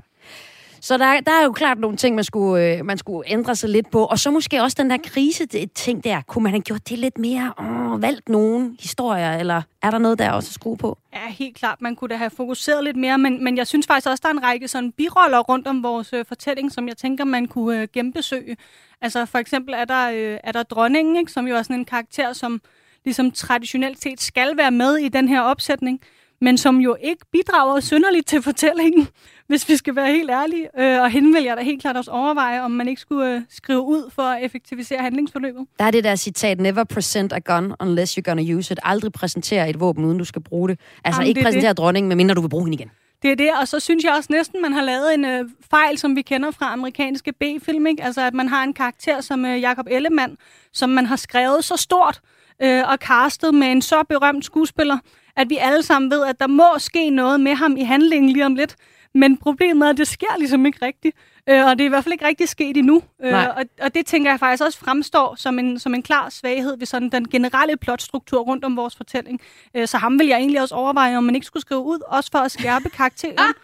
Så der, der er jo klart nogle ting, man skulle, øh, man skulle ændre sig lidt på. Og så måske også den der krise-ting der. Kunne man have gjort det lidt mere? Åh, valgt nogen historier, eller er der noget der også at skrue på? Ja, helt klart. Man kunne da have fokuseret lidt mere, men, men jeg synes faktisk også, der er en række sådan biroller rundt om vores øh, fortælling, som jeg tænker, man kunne øh, genbesøge. Altså for eksempel er der, øh, er der dronningen, ikke, som jo er sådan en karakter, som ligesom traditionelt set skal være med i den her opsætning men som jo ikke bidrager synderligt til fortællingen, hvis vi skal være helt ærlige. Øh, og hende vil jeg da helt klart også overveje, om man ikke skulle øh, skrive ud for at effektivisere handlingsforløbet. Der er det der citat, never present a gun unless you're gonna use it. Aldrig præsentere et våben, uden du skal bruge det. Altså Jamen, ikke det præsentere det. dronningen, medmindre du vil bruge hende igen. Det er det, og så synes jeg også næsten, man har lavet en øh, fejl, som vi kender fra amerikanske B-film, ikke? Altså at man har en karakter som øh, Jakob Ellemann, som man har skrevet så stort øh, og castet med en så berømt skuespiller, at vi alle sammen ved, at der må ske noget med ham i handlingen lige om lidt. Men problemet er, at det sker ligesom ikke rigtigt. Øh, og det er i hvert fald ikke rigtig sket endnu. Øh, og, og det tænker jeg faktisk også fremstår som en, som en klar svaghed ved sådan den generelle plotstruktur rundt om vores fortælling. Øh, så ham vil jeg egentlig også overveje, om man ikke skulle skrive ud, også for at skærpe karakteren.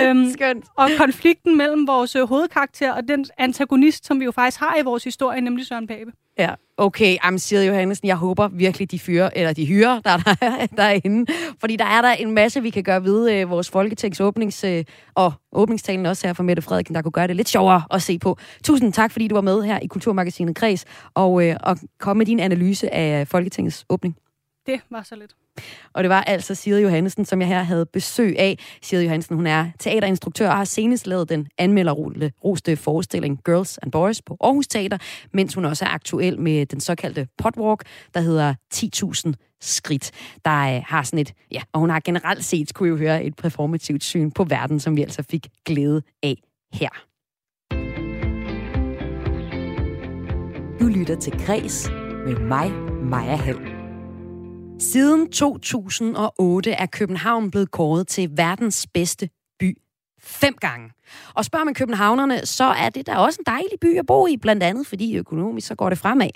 øhm, Skønt. og konflikten mellem vores øh, hovedkarakter og den antagonist, som vi jo faktisk har i vores historie, nemlig Søren Pape. Ja, okay. I'm Siri Johannesen, jeg håber virkelig, de fyrer, eller de hyrer, der, der derinde. Fordi der er der en masse, vi kan gøre ved øh, vores Folketings åbnings, øh, og åbningstalen også her fra Mette Frederiksen, der kunne gøre det lidt sjovere at se på. Tusind tak, fordi du var med her i Kulturmagasinet Kreds, og, øh, og kom med din analyse af Folketingets åbning. Det var så lidt. Og det var altså Siri Johannesen, som jeg her havde besøg af. Siri Johannesen, hun er teaterinstruktør og har senest lavet den anmelderroste forestilling Girls and Boys på Aarhus Teater, mens hun også er aktuel med den såkaldte potwalk, der hedder 10.000 skridt, der øh, har sådan et, ja, og hun har generelt set, kunne jo høre, et performativt syn på verden, som vi altså fik glæde af her. Du lytter til Græs med mig, Maja Hall. Siden 2008 er København blevet kåret til verdens bedste by fem gange. Og spørger man københavnerne, så er det da også en dejlig by at bo i, blandt andet fordi økonomisk så går det fremad.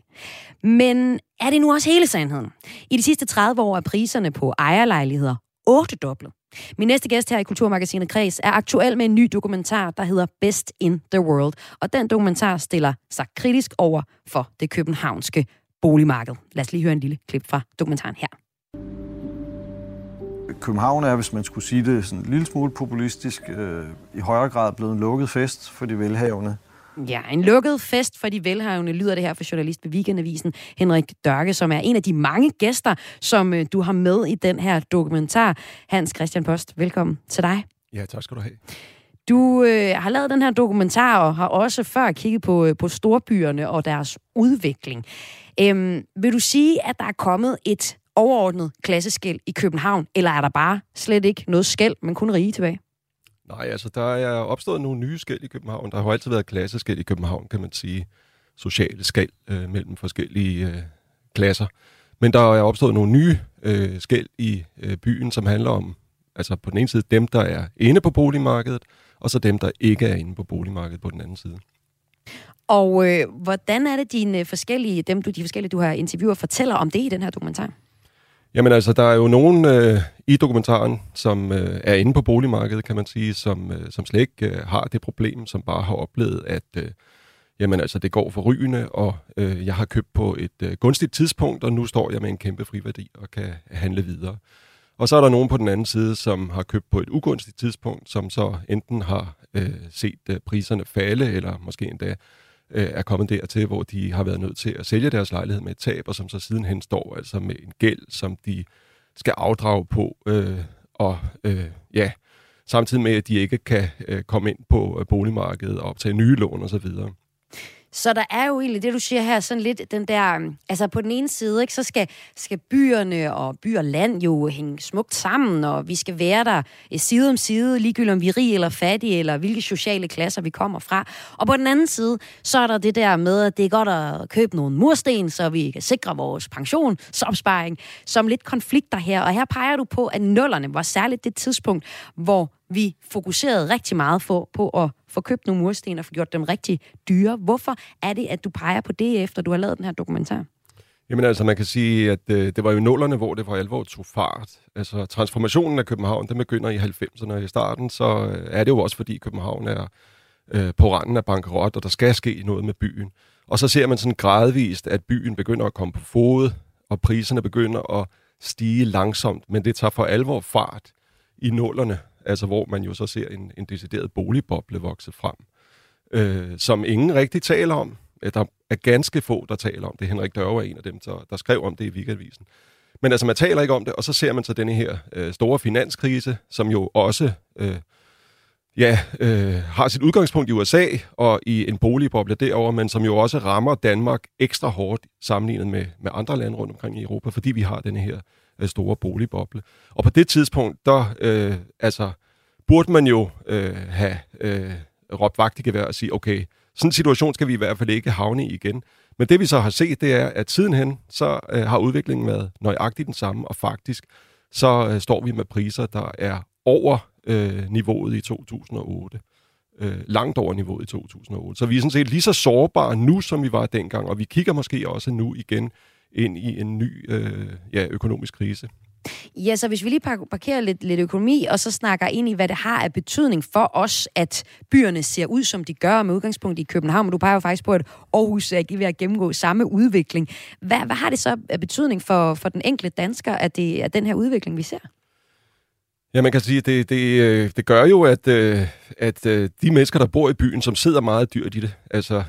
Men er det nu også hele sandheden? I de sidste 30 år er priserne på ejerlejligheder ottedoblet. Min næste gæst her i Kulturmagasinet Kreds er aktuel med en ny dokumentar, der hedder Best in the World. Og den dokumentar stiller sig kritisk over for det københavnske boligmarked. Lad os lige høre en lille klip fra dokumentaren her. København er, hvis man skulle sige det sådan en lille smule populistisk, øh, i højere grad blevet en lukket fest for de velhavende. Ja, en lukket fest for de velhavende, lyder det her for journalist ved Weekendavisen, Henrik Dørke, som er en af de mange gæster, som øh, du har med i den her dokumentar. Hans Christian Post, velkommen til dig. Ja, tak skal du have. Du øh, har lavet den her dokumentar og har også før kigget på, øh, på storbyerne og deres udvikling. Øhm, vil du sige, at der er kommet et overordnet klasseskæld i København, eller er der bare slet ikke noget skæld, men kun rige tilbage? Nej, altså der er opstået nogle nye skæld i København. Der har jo altid været klasseskæld i København, kan man sige. Sociale skæld øh, mellem forskellige øh, klasser. Men der er opstået nogle nye øh, skæld i øh, byen, som handler om, altså på den ene side dem, der er inde på boligmarkedet, og så dem, der ikke er inde på boligmarkedet på den anden side. Og øh, hvordan er det dine forskellige, dem du, de forskellige, du har interviewet, fortæller om det i den her dokumentar? Jamen altså, der er jo nogen øh, i dokumentaren, som øh, er inde på boligmarkedet, kan man sige, som, øh, som slet ikke øh, har det problem, som bare har oplevet, at øh, jamen altså, det går for rygende, og øh, jeg har købt på et øh, gunstigt tidspunkt, og nu står jeg med en kæmpe friværdi og kan handle videre. Og så er der nogen på den anden side, som har købt på et ugunstigt tidspunkt, som så enten har øh, set øh, priserne falde, eller måske endda øh, er kommet dertil, hvor de har været nødt til at sælge deres lejlighed med et tab, og som så sidenhen står altså med en gæld, som de skal afdrage på, øh, og øh, ja, samtidig med, at de ikke kan øh, komme ind på øh, boligmarkedet og optage nye lån osv. Så der er jo egentlig det, du siger her, sådan lidt den der... Øhm, altså på den ene side, ikke, så skal, skal byerne og by og land jo hænge smukt sammen, og vi skal være der øh, side om side, ligegyldigt om vi er rige eller fattige, eller hvilke sociale klasser vi kommer fra. Og på den anden side, så er der det der med, at det er godt at købe nogle mursten, så vi kan sikre vores pensionsopsparing, som lidt konflikter her. Og her peger du på, at nullerne var særligt det tidspunkt, hvor vi fokuserede rigtig meget på, på at få købt nogle mursten og få gjort dem rigtig dyre. Hvorfor er det, at du peger på det, efter du har lavet den her dokumentar? Jamen altså, man kan sige, at øh, det var jo nullerne, hvor det for alvor tog fart. Altså, transformationen af København, den begynder i 90'erne, og i starten, så øh, er det jo også, fordi København er øh, på randen af bankerot, og der skal ske noget med byen. Og så ser man sådan gradvist, at byen begynder at komme på fod, og priserne begynder at stige langsomt, men det tager for alvor fart i nullerne, altså hvor man jo så ser en, en decideret boligboble vokse frem, øh, som ingen rigtig taler om. Øh, der er ganske få, der taler om det. Henrik Dørve er en af dem, der, der skrev om det i Weekendavisen. Men altså, man taler ikke om det, og så ser man så denne her øh, store finanskrise, som jo også øh, ja, øh, har sit udgangspunkt i USA og i en boligboble derover, men som jo også rammer Danmark ekstra hårdt sammenlignet med, med andre lande rundt omkring i Europa, fordi vi har denne her øh, store boligboble. Og på det tidspunkt, der øh, altså, burde man jo øh, have øh, råbt vagt i gevær og sige, okay, sådan en situation skal vi i hvert fald ikke havne i igen. Men det vi så har set, det er, at sidenhen, så øh, har udviklingen været nøjagtigt den samme, og faktisk så øh, står vi med priser, der er over øh, niveauet i 2008. øh, langt over niveauet i 2008. Så vi er sådan set lige så sårbare nu, som vi var dengang, og vi kigger måske også nu igen ind i en ny øh, ja, økonomisk krise. Ja, så hvis vi lige parkerer lidt, lidt økonomi, og så snakker ind i, hvad det har af betydning for os, at byerne ser ud, som de gør med udgangspunkt i København, men du peger jo faktisk på, at Aarhus er ved at gennemgå samme udvikling. Hvad, hvad har det så af betydning for, for den enkelte dansker, at det er den her udvikling, vi ser? Ja, man kan sige, at det, det, øh, det gør jo, at, øh, at øh, de mennesker, der bor i byen, som sidder meget dyrt i det, altså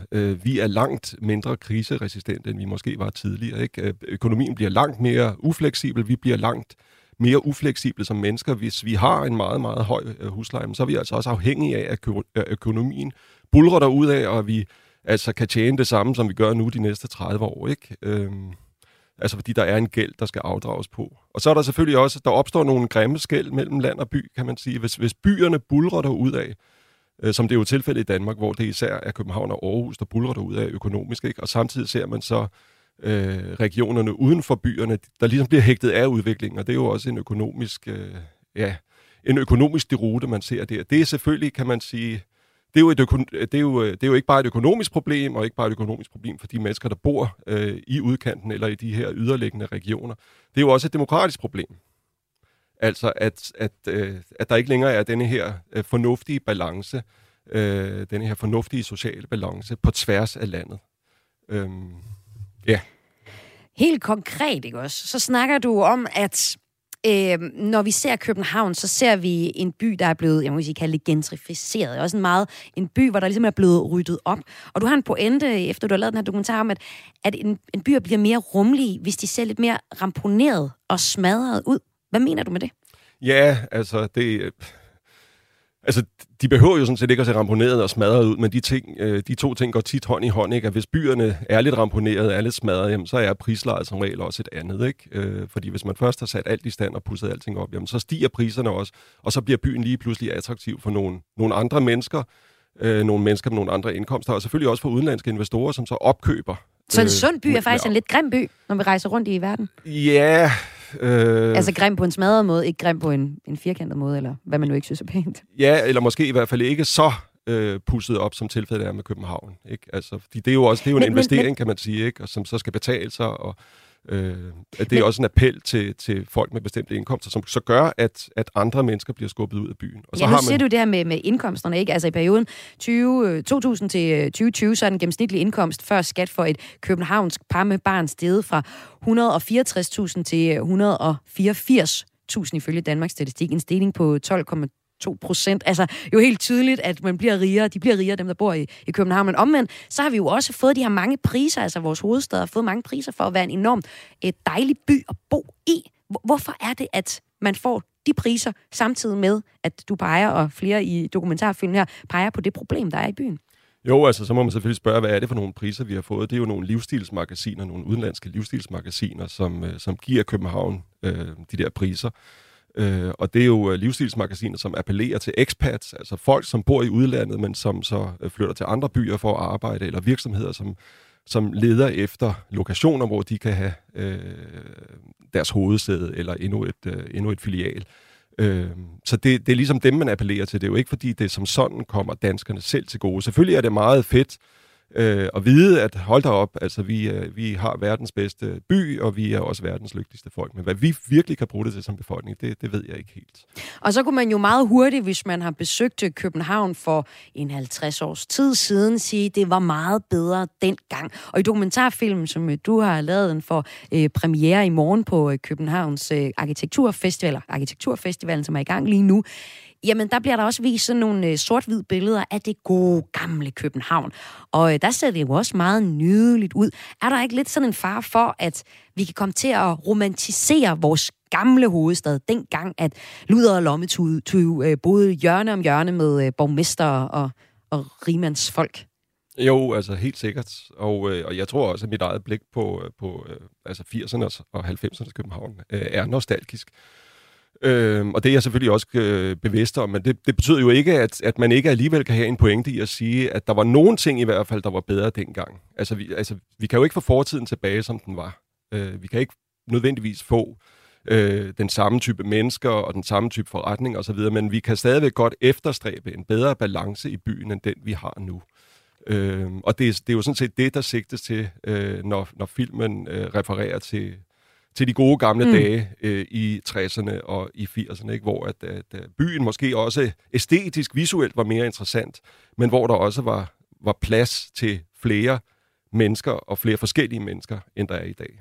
vi er langt mindre kriseresistente, end vi måske var tidligere. Ikke? Økonomien bliver langt mere ufleksibel, vi bliver langt mere ufleksible som mennesker. Hvis vi har en meget, meget høj husleje, så er vi altså også afhængige af, at økonomien bulrer ud af, og vi altså kan tjene det samme, som vi gør nu de næste 30 år. Ikke? Øhm, Altså fordi der er en gæld, der skal afdrages på. Og så er der selvfølgelig også, der opstår nogle grimme skæld mellem land og by, kan man sige. Hvis, hvis byerne bulrer derudad, ud af, øh, som det er jo tilfældet i Danmark, hvor det især er København og Aarhus, der bulrer derudad ud af økonomisk, ikke? og samtidig ser man så øh, regionerne uden for byerne, der ligesom bliver hægtet af udviklingen, og det er jo også en økonomisk, øh, ja, en økonomisk derute, man ser der. Det er selvfølgelig, kan man sige, det er, jo et øh, det, er jo, øh, det er jo ikke bare et økonomisk problem, og ikke bare et økonomisk problem for de mennesker, der bor øh, i udkanten eller i de her yderliggende regioner. Det er jo også et demokratisk problem. Altså, at, at, øh, at der ikke længere er denne her øh, fornuftige balance, øh, denne her fornuftige sociale balance på tværs af landet. Øhm, ja. Helt konkret, ikke også? Så snakker du om, at Øh, når vi ser København, så ser vi en by, der er blevet, jeg må sige, kalde det gentrificeret. Også en meget en by, hvor der ligesom er blevet ryddet op. Og du har en pointe, efter du har lavet den her dokumentar, om, at, at en, en by bliver mere rummelig, hvis de ser lidt mere ramponeret og smadret ud. Hvad mener du med det? Ja, altså det... Øh, Altså, de behøver jo sådan set ikke at se ramponeret og smadret ud, men de, ting, øh, de to ting går tit hånd i hånd. Ikke? At hvis byerne er lidt ramponeret, er lidt smadret, jamen, så er prislejet som regel også et andet. Ikke? Øh, fordi hvis man først har sat alt i stand og pusset alting op, jamen, så stiger priserne også, og så bliver byen lige pludselig attraktiv for nogle, nogle andre mennesker, øh, nogle mennesker med nogle andre indkomster, og selvfølgelig også for udenlandske investorer, som så opkøber. Så en øh, sund by er faktisk en lidt grim by, når vi rejser rundt i verden? Ja, Øh... Altså grim på en smadret måde, ikke grim på en, en firkantet måde, eller hvad man nu ikke synes er pænt. Ja, eller måske i hvert fald ikke så øh, pusset op, som tilfældet er med København. Ikke? Altså, fordi det er jo også det er jo en men, investering, men, kan man sige, ikke? Og som så skal betale sig, og Øh, at det er også en appel til, til folk med bestemte indkomster, som så gør, at, at andre mennesker bliver skubbet ud af byen. Og så ja, nu har man... siger du det her med, med indkomsterne, ikke? Altså i perioden 20, 2000 til 2020, så er den gennemsnitlige indkomst før skat for et københavnsk par med barn steget fra 164.000 til 184.000 ifølge Danmarks Statistik. En stigning på 12, 2 procent. Altså jo helt tydeligt, at man bliver rigere. De bliver rigere, dem der bor i, i København. Men omvendt, så har vi jo også fået de her mange priser, altså vores hovedstad har fået mange priser for at være en enormt et dejlig by at bo i. Hvorfor er det, at man får de priser, samtidig med, at du peger, og flere i dokumentarfilmen her, peger på det problem, der er i byen? Jo, altså så må man selvfølgelig spørge, hvad er det for nogle priser, vi har fået? Det er jo nogle livsstilsmagasiner, nogle udenlandske livsstilsmagasiner, som, øh, som giver København øh, de der priser. Øh, og det er jo øh, livsstilsmagasiner, som appellerer til expats, altså folk, som bor i udlandet, men som så øh, flytter til andre byer for at arbejde, eller virksomheder, som, som leder efter lokationer, hvor de kan have øh, deres hovedsæde eller endnu et, øh, endnu et filial. Øh, så det, det er ligesom dem, man appellerer til. Det er jo ikke, fordi det som sådan kommer danskerne selv til gode. Selvfølgelig er det meget fedt, øh, øh, og vide, at hold da op, altså vi, øh, vi har verdens bedste by, og vi er også verdens lykkeligste folk. Men hvad vi virkelig kan bruge det til som befolkning, det, det ved jeg ikke helt. Og så kunne man jo meget hurtigt, hvis man har besøgt øh, København for en 50 års tid siden, sige, at det var meget bedre dengang. Og i dokumentarfilmen, som øh, du har lavet den for øh, premiere i morgen på øh, Københavns øh, Arkitekturfestival, Arkitekturfestivalen, som er i gang lige nu, jamen der bliver der også vist sådan nogle øh, sort-hvid billeder af det gode, gamle København. Og øh, der ser det jo også meget nydeligt ud. Er der ikke lidt sådan en far for, at vi kan komme til at romantisere vores gamle hovedstad, dengang at Luder og lommetude øh, boede hjørne om hjørne med øh, borgmester og, og rimands folk? Jo, altså helt sikkert. Og, øh, og jeg tror også, at mit eget blik på, øh, på øh, altså 80'ernes og 90'ernes København øh, er nostalgisk. Øh, og det er jeg selvfølgelig også øh, bevidst om, men det, det betyder jo ikke, at, at man ikke alligevel kan have en pointe i at sige, at der var nogen ting i hvert fald, der var bedre dengang. Altså vi, altså, vi kan jo ikke få fortiden tilbage, som den var. Øh, vi kan ikke nødvendigvis få øh, den samme type mennesker og den samme type forretning osv., men vi kan stadigvæk godt efterstræbe en bedre balance i byen end den, vi har nu. Øh, og det det er jo sådan set det, der sigtes til, øh, når, når filmen øh, refererer til, til de gode gamle mm. dage øh, i 60'erne og i 80'erne, ikke? hvor at, at, at byen måske også æstetisk, visuelt var mere interessant, men hvor der også var, var plads til flere mennesker og flere forskellige mennesker, end der er i dag.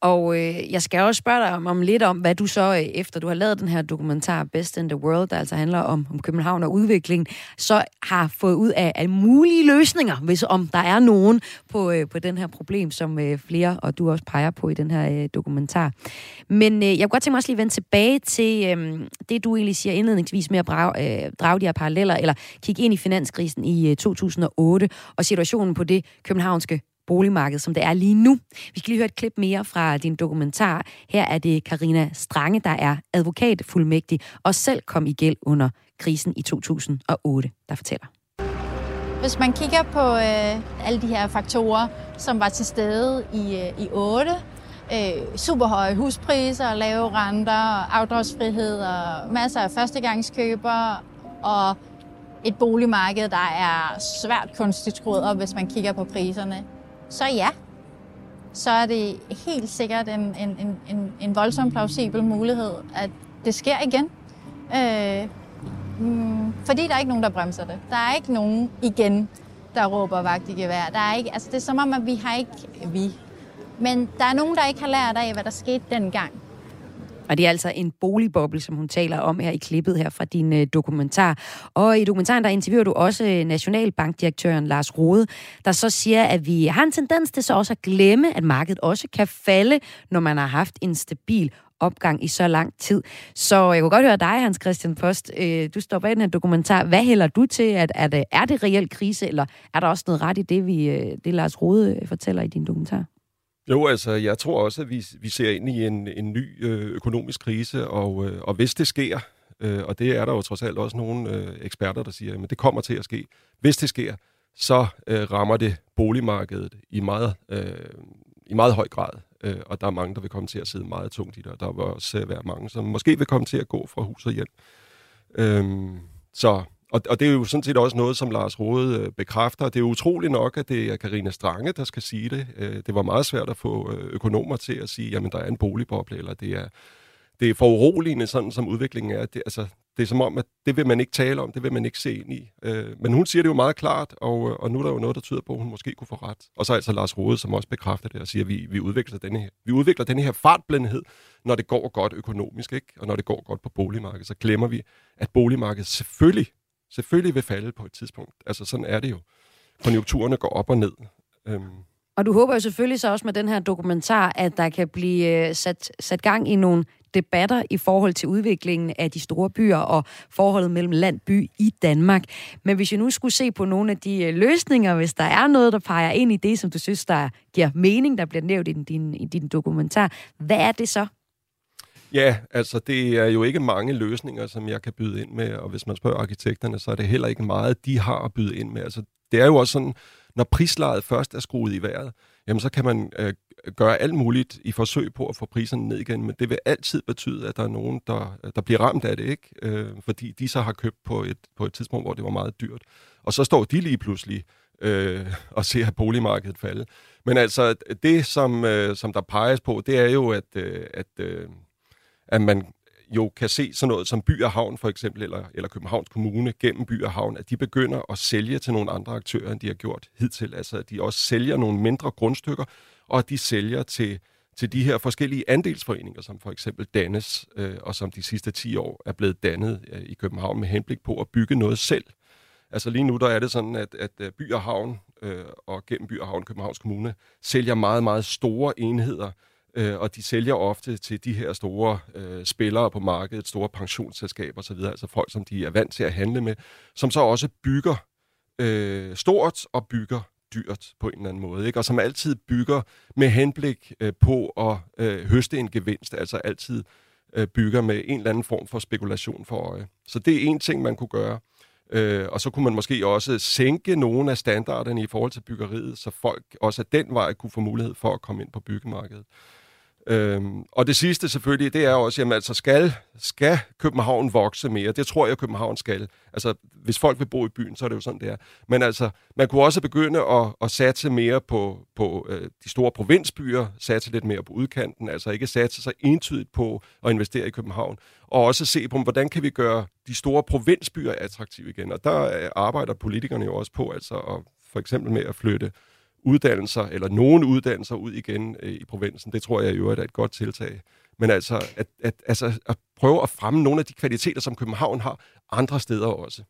Og øh, jeg skal også spørge dig om, om lidt om, hvad du så, øh, efter du har lavet den her dokumentar Best in the World, der altså handler om, om København og udvikling, så har fået ud af, af mulige løsninger, hvis om der er nogen på, øh, på den her problem, som øh, flere og du også peger på i den her øh, dokumentar. Men øh, jeg kunne godt tænke mig også lige vende tilbage til øh, det, du egentlig siger indledningsvis med at brage, øh, drage de her paralleller, eller kigge ind i finanskrisen i øh, 2008 og situationen på det københavnske boligmarked, som det er lige nu. Vi skal lige høre et klip mere fra din dokumentar. Her er det Karina Strange, der er advokatfuldmægtig og selv kom i gæld under krisen i 2008, der fortæller. Hvis man kigger på øh, alle de her faktorer, som var til stede i, øh, i 8, øh, super høje huspriser, lave renter, afdragsfrihed og masser af førstegangskøbere og et boligmarked, der er svært kunstigt skruet op, hvis man kigger på priserne, så ja, så er det helt sikkert en, en, en, en voldsom plausibel mulighed, at det sker igen. Øh, mm, fordi der er ikke nogen, der bremser det. Der er ikke nogen igen, der råber vagt i gevær. Der er ikke, altså det er som om, at vi har ikke... Vi. Men der er nogen, der ikke har lært af, hvad der skete dengang. Og det er altså en boligboble, som hun taler om her i klippet her fra din øh, dokumentar. Og i dokumentaren, der interviewer du også øh, Nationalbankdirektøren Lars Rode, der så siger, at vi har en tendens til så også at glemme, at markedet også kan falde, når man har haft en stabil opgang i så lang tid. Så jeg kunne godt høre dig, Hans Christian Post. Øh, du står bag den her dokumentar. Hvad hælder du til? At, at, øh, er det reelt krise, eller er der også noget ret i det, vi, øh, det Lars Rode fortæller i din dokumentar? Jo, altså, jeg tror også, at vi, vi ser ind i en, en ny øh, økonomisk krise, og, øh, og hvis det sker, øh, og det er der jo trods alt også nogle øh, eksperter, der siger, at det kommer til at ske. Hvis det sker, så øh, rammer det boligmarkedet i meget, øh, i meget høj grad, øh, og der er mange, der vil komme til at sidde meget tungt i det, og der vil også være mange, som måske vil komme til at gå fra hus og hjem. Øh, så og, og det er jo sådan set også noget, som Lars Rode øh, bekræfter. Det er utroligt nok, at det er Karina Strange, der skal sige det. Øh, det var meget svært at få øh, økonomer til at sige, jamen der er en boligboble, eller det er, det er for uroligende, sådan som udviklingen er. Det, altså, det er som om, at det vil man ikke tale om, det vil man ikke se ind i. Øh, men hun siger det jo meget klart, og, øh, og nu er der jo noget, der tyder på, at hun måske kunne få ret. Og så er altså Lars Rode, som også bekræfter det og siger, at vi, vi, udvikler, denne her, vi udvikler denne her fartblindhed, når det går godt økonomisk, ikke? og når det går godt på boligmarkedet, så glemmer vi, at boligmarkedet selvfølgelig selvfølgelig vil falde på et tidspunkt. Altså sådan er det jo. Konjunkturerne går op og ned. Øhm. Og du håber jo selvfølgelig så også med den her dokumentar, at der kan blive øh, sat, sat gang i nogle debatter i forhold til udviklingen af de store byer og forholdet mellem land og by i Danmark. Men hvis jeg nu skulle se på nogle af de øh, løsninger, hvis der er noget, der peger ind i det, som du synes, der giver mening, der bliver nævnt i din, i din dokumentar, hvad er det så? Ja, altså det er jo ikke mange løsninger, som jeg kan byde ind med, og hvis man spørger arkitekterne, så er det heller ikke meget, de har at byde ind med. Altså det er jo også sådan, når prislaget først er skruet i vejret, jamen så kan man øh, gøre alt muligt i forsøg på at få priserne ned igen, men det vil altid betyde, at der er nogen, der, der bliver ramt af det, ikke? Øh, fordi de så har købt på et, på et tidspunkt, hvor det var meget dyrt. Og så står de lige pludselig øh, og ser boligmarkedet falde. Men altså, det som, øh, som der peges på, det er jo, at, øh, at øh, at man jo kan se sådan noget som By og Havn for eksempel, eller, eller Københavns Kommune gennem By og Havn, at de begynder at sælge til nogle andre aktører, end de har gjort hidtil. Altså at de også sælger nogle mindre grundstykker, og at de sælger til, til de her forskellige andelsforeninger, som for eksempel dannes, øh, og som de sidste 10 år er blevet dannet øh, i København med henblik på at bygge noget selv. Altså lige nu der er det sådan, at, at øh, By og Havn øh, og gennem By og Havn Københavns Kommune sælger meget, meget store enheder, øh, og de sælger ofte til de her store øh, spillere på markedet, store pensionsselskaber osv., altså folk, som de er vant til at handle med, som så også bygger øh, stort og bygger dyrt på en eller anden måde, ikke? og som altid bygger med henblik øh, på at øh, høste en gevinst, altså altid øh, bygger med en eller anden form for spekulation for øje. Så det er en ting, man kunne gøre. Øh, og så kunne man måske også sænke nogle af standarderne i forhold til byggeriet, så folk også af den vej kunne få mulighed for at komme ind på byggemarkedet. Øhm, og det sidste selvfølgelig, det er også, jamen altså, skal, skal København vokse mere? Det tror jeg, København skal. Altså, hvis folk vil bo i byen, så er det jo sådan, det er. Men altså, man kunne også begynde at, at satse mere på, på øh, de store provinsbyer, satse lidt mere på udkanten, altså ikke satse så entydigt på at investere i København, og også se på, hvordan kan vi gøre de store provinsbyer attraktive igen. Og der øh, arbejder politikerne jo også på, altså at, for eksempel med at flytte uddannelser, eller nogle uddannelser ud igen øh, i provinsen. Det tror jeg jo er et godt tiltag. Men altså at, at, altså at prøve at fremme nogle af de kvaliteter, som København har andre steder også.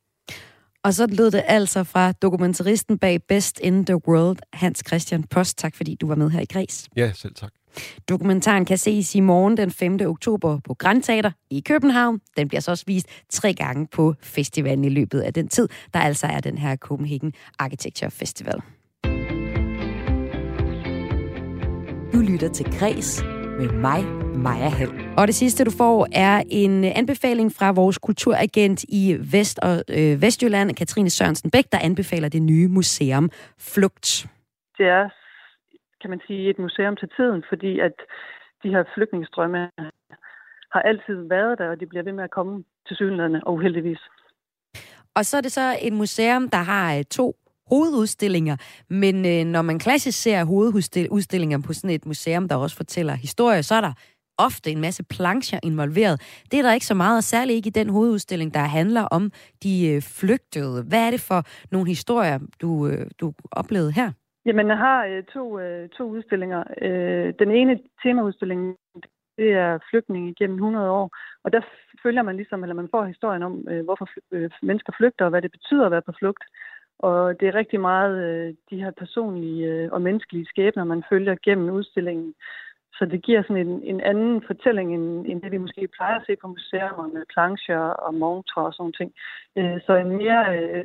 Og så lød det altså fra dokumentaristen bag Best in the World, Hans Christian Post. Tak fordi du var med her i Græs. Ja, selv tak. Dokumentaren kan ses i morgen den 5. oktober på Grand Theater i København. Den bliver så også vist tre gange på festivalen i løbet af den tid, der altså er den her Copenhagen Architecture Festival. Du lytter til Græs med mig, Maja Hall. Og det sidste, du får, er en anbefaling fra vores kulturagent i Vest- og øh, Vestjylland, Katrine Sørensen Bæk, der anbefaler det nye museum Flugt. Det er, kan man sige, et museum til tiden, fordi at de her flygtningestrømme har altid været der, og de bliver ved med at komme til synlædende og uheldigvis. Og så er det så et museum, der har øh, to hovedudstillinger, men øh, når man klassisk ser hovedudstillinger på sådan et museum, der også fortæller historie, så er der ofte en masse plancher involveret. Det er der ikke så meget, og særligt ikke i den hovedudstilling, der handler om de øh, flygtede. Hvad er det for nogle historier, du, øh, du oplevede her? Jamen, jeg har øh, to, øh, to udstillinger. Øh, den ene temaudstilling, det er flygtning igennem 100 år, og der følger man ligesom, eller man får historien om, øh, hvorfor fly, øh, mennesker flygter, og hvad det betyder at være på flugt. Og det er rigtig meget øh, de her personlige øh, og menneskelige skæbner, man følger gennem udstillingen. Så det giver sådan en, en anden fortælling, end, end det vi måske plejer at se på museer med plancher og montre og sådan ting. Øh, så en mere øh,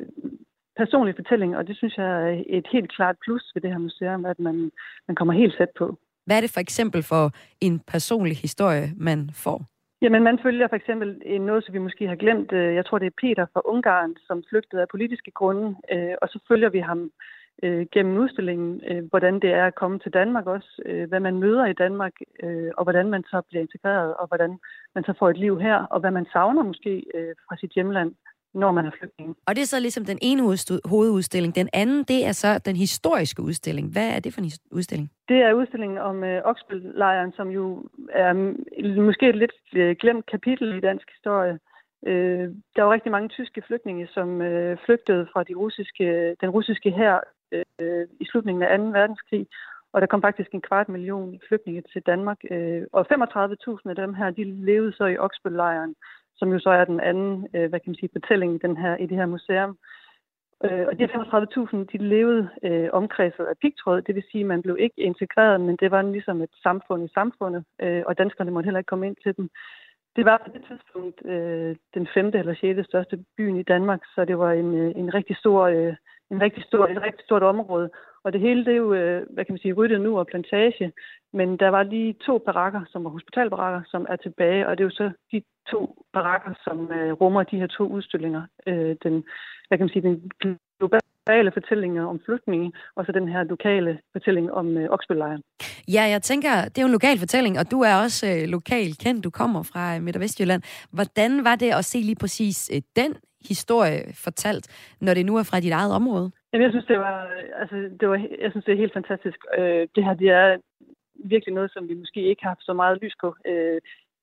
personlig fortælling, og det synes jeg er et helt klart plus ved det her museum, at man, man kommer helt sæt på. Hvad er det for eksempel for en personlig historie, man får? Jamen, man følger for eksempel øh, noget, som vi måske har glemt. Øh, jeg tror, det er Peter fra Ungarn, som flygtede af politiske grunde, øh, og så følger vi ham gennem udstillingen, hvordan det er at komme til Danmark også, hvad man møder i Danmark, og hvordan man så bliver integreret, og hvordan man så får et liv her, og hvad man savner måske fra sit hjemland når man er flygtning. Og det er så ligesom den ene hovedudstilling. Den anden, det er så den historiske udstilling. Hvad er det for en udstilling? Det er udstillingen om øh, Oksbøl-lejren, som jo er måske et lidt øh, glemt kapitel i dansk historie. Øh, der var rigtig mange tyske flygtninge, som øh, flygtede fra de russiske, den russiske hær øh, i slutningen af 2. verdenskrig. Og der kom faktisk en kvart million flygtninge til Danmark. Øh, og 35.000 af dem her, de levede så i Oksbøl-lejren som jo så er den anden, øh, hvad kan man sige, fortælling i, den her, i det her museum. Øh, og de 35.000, de levede øh, omkredset af pigtråd, det vil sige, at man blev ikke integreret, men det var ligesom et samfund i samfundet, øh, og danskerne måtte heller ikke komme ind til dem. Det var på det tidspunkt øh, den femte eller sjette største byen i Danmark, så det var en, øh, en rigtig stor, øh, en rigtig stor, et rigtig stort område. Og det hele, det er jo, øh, hvad kan man sige, ryddet nu og plantage. Men der var lige to barakker, som var hospitalbarakker, som er tilbage. Og det er jo så de to barakker, som øh, rummer de her to udstillinger. Øh, den, hvad kan man sige, den globale fortællinger om flygtninge, og så den her lokale fortælling om øh, Oksbøllejren. Ja, jeg tænker, det er jo en lokal fortælling, og du er også øh, lokal kendt. Du kommer fra øh, Midt- og Vestjylland. Hvordan var det at se lige præcis øh, den historie fortalt, når det nu er fra dit eget område? Jamen, jeg synes, det var, altså, det var, jeg synes, det er helt fantastisk. Øh, det her, det er virkelig noget, som vi måske ikke har haft så meget lys på øh,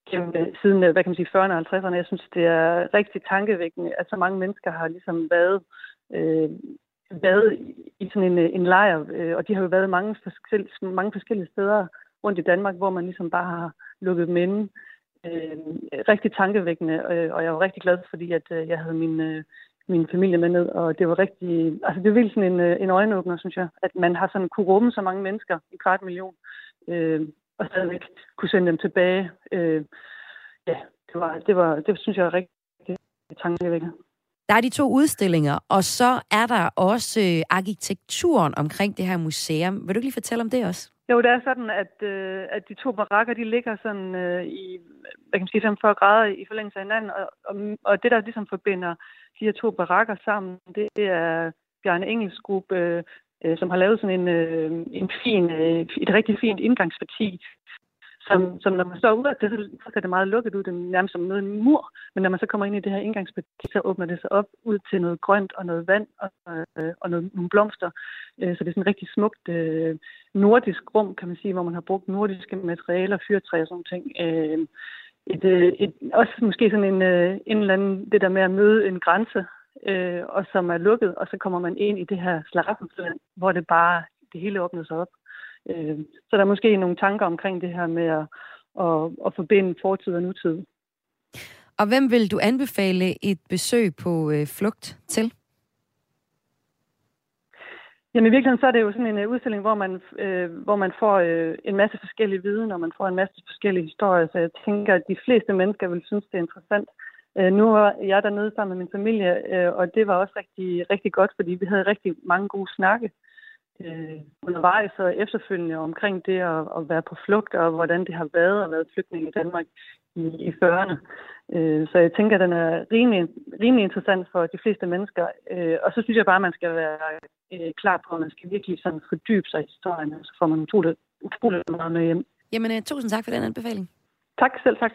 gennem, øh, siden, øh, hvad kan man sige, 40'erne og 50'erne. Jeg synes, det er rigtig tankevækkende, at så mange mennesker har ligesom været, øh, været i sådan en, øh, en lejr, øh, og de har jo været mange forskellige, mange forskellige steder rundt i Danmark, hvor man ligesom bare har lukket dem inde. Øh, rigtig tankevækkende, øh, og jeg var rigtig glad, fordi at øh, jeg havde min, øh, min familie med ned, og det var rigtig, altså det var virkelig sådan en, øh, en øjenåbner, synes jeg, at man har sådan kunne rumme så mange mennesker, i kvart million, øh, og stadigvæk kunne sende dem tilbage. Øh, ja, det var, det var, det synes jeg er rigtig tankevækkende. Der er de to udstillinger, og så er der også øh, arkitekturen omkring det her museum. Vil du ikke lige fortælle om det også? Jo, det er sådan, at, øh, at de to barakker, de ligger sådan øh, i, hvad kan man sige, 45 grader i forlængelse af hinanden, og, og, og det, der ligesom forbinder de her to barakker sammen, det er Bjarne Engels gruppe, øh, øh, som har lavet sådan en, øh, en fin, øh, et rigtig fint indgangsparti, som, som når man står ud af det, så ser det meget lukket ud, det er nærmest som noget en mur, men når man så kommer ind i det her indgangsparti, så åbner det sig op ud til noget grønt og noget vand og, øh, og noget, nogle blomster. Øh, så det er sådan et rigtig smukt øh, nordisk rum, kan man sige, hvor man har brugt nordiske materialer, fyrtræ og sådan ting. Øh, et, øh, et, også måske sådan en, øh, en eller anden, det der med at møde en grænse, øh, og som er lukket, og så kommer man ind i det her slaraffenland, hvor det bare, det hele åbner sig op. Øh, så der er måske nogle tanker omkring det her med at, at, at forbinde fortid og nutid. Og hvem vil du anbefale et besøg på øh, flugt til? Jamen i virkeligheden så er det jo sådan en uh, udstilling, hvor man, øh, hvor man får øh, en masse forskellige viden, og man får en masse forskellige historier, så jeg tænker, at de fleste mennesker vil synes, det er interessant. Øh, nu var jeg dernede sammen med min familie, øh, og det var også rigtig, rigtig godt, fordi vi havde rigtig mange gode snakke øh, undervejs og efterfølgende omkring det at, at være på flugt, og hvordan det har været at være flygtning i Danmark i, i 40'erne. Øh, så jeg tænker, at den er rimelig, rimelig interessant for de fleste mennesker. Øh, og så synes jeg bare, at man skal være øh, klar på, at man skal virkelig sådan fordybe sig i historien, så får man utroligt, utroligt meget med hjem. Jamen, tusind tak for den anbefaling. Tak, selv tak.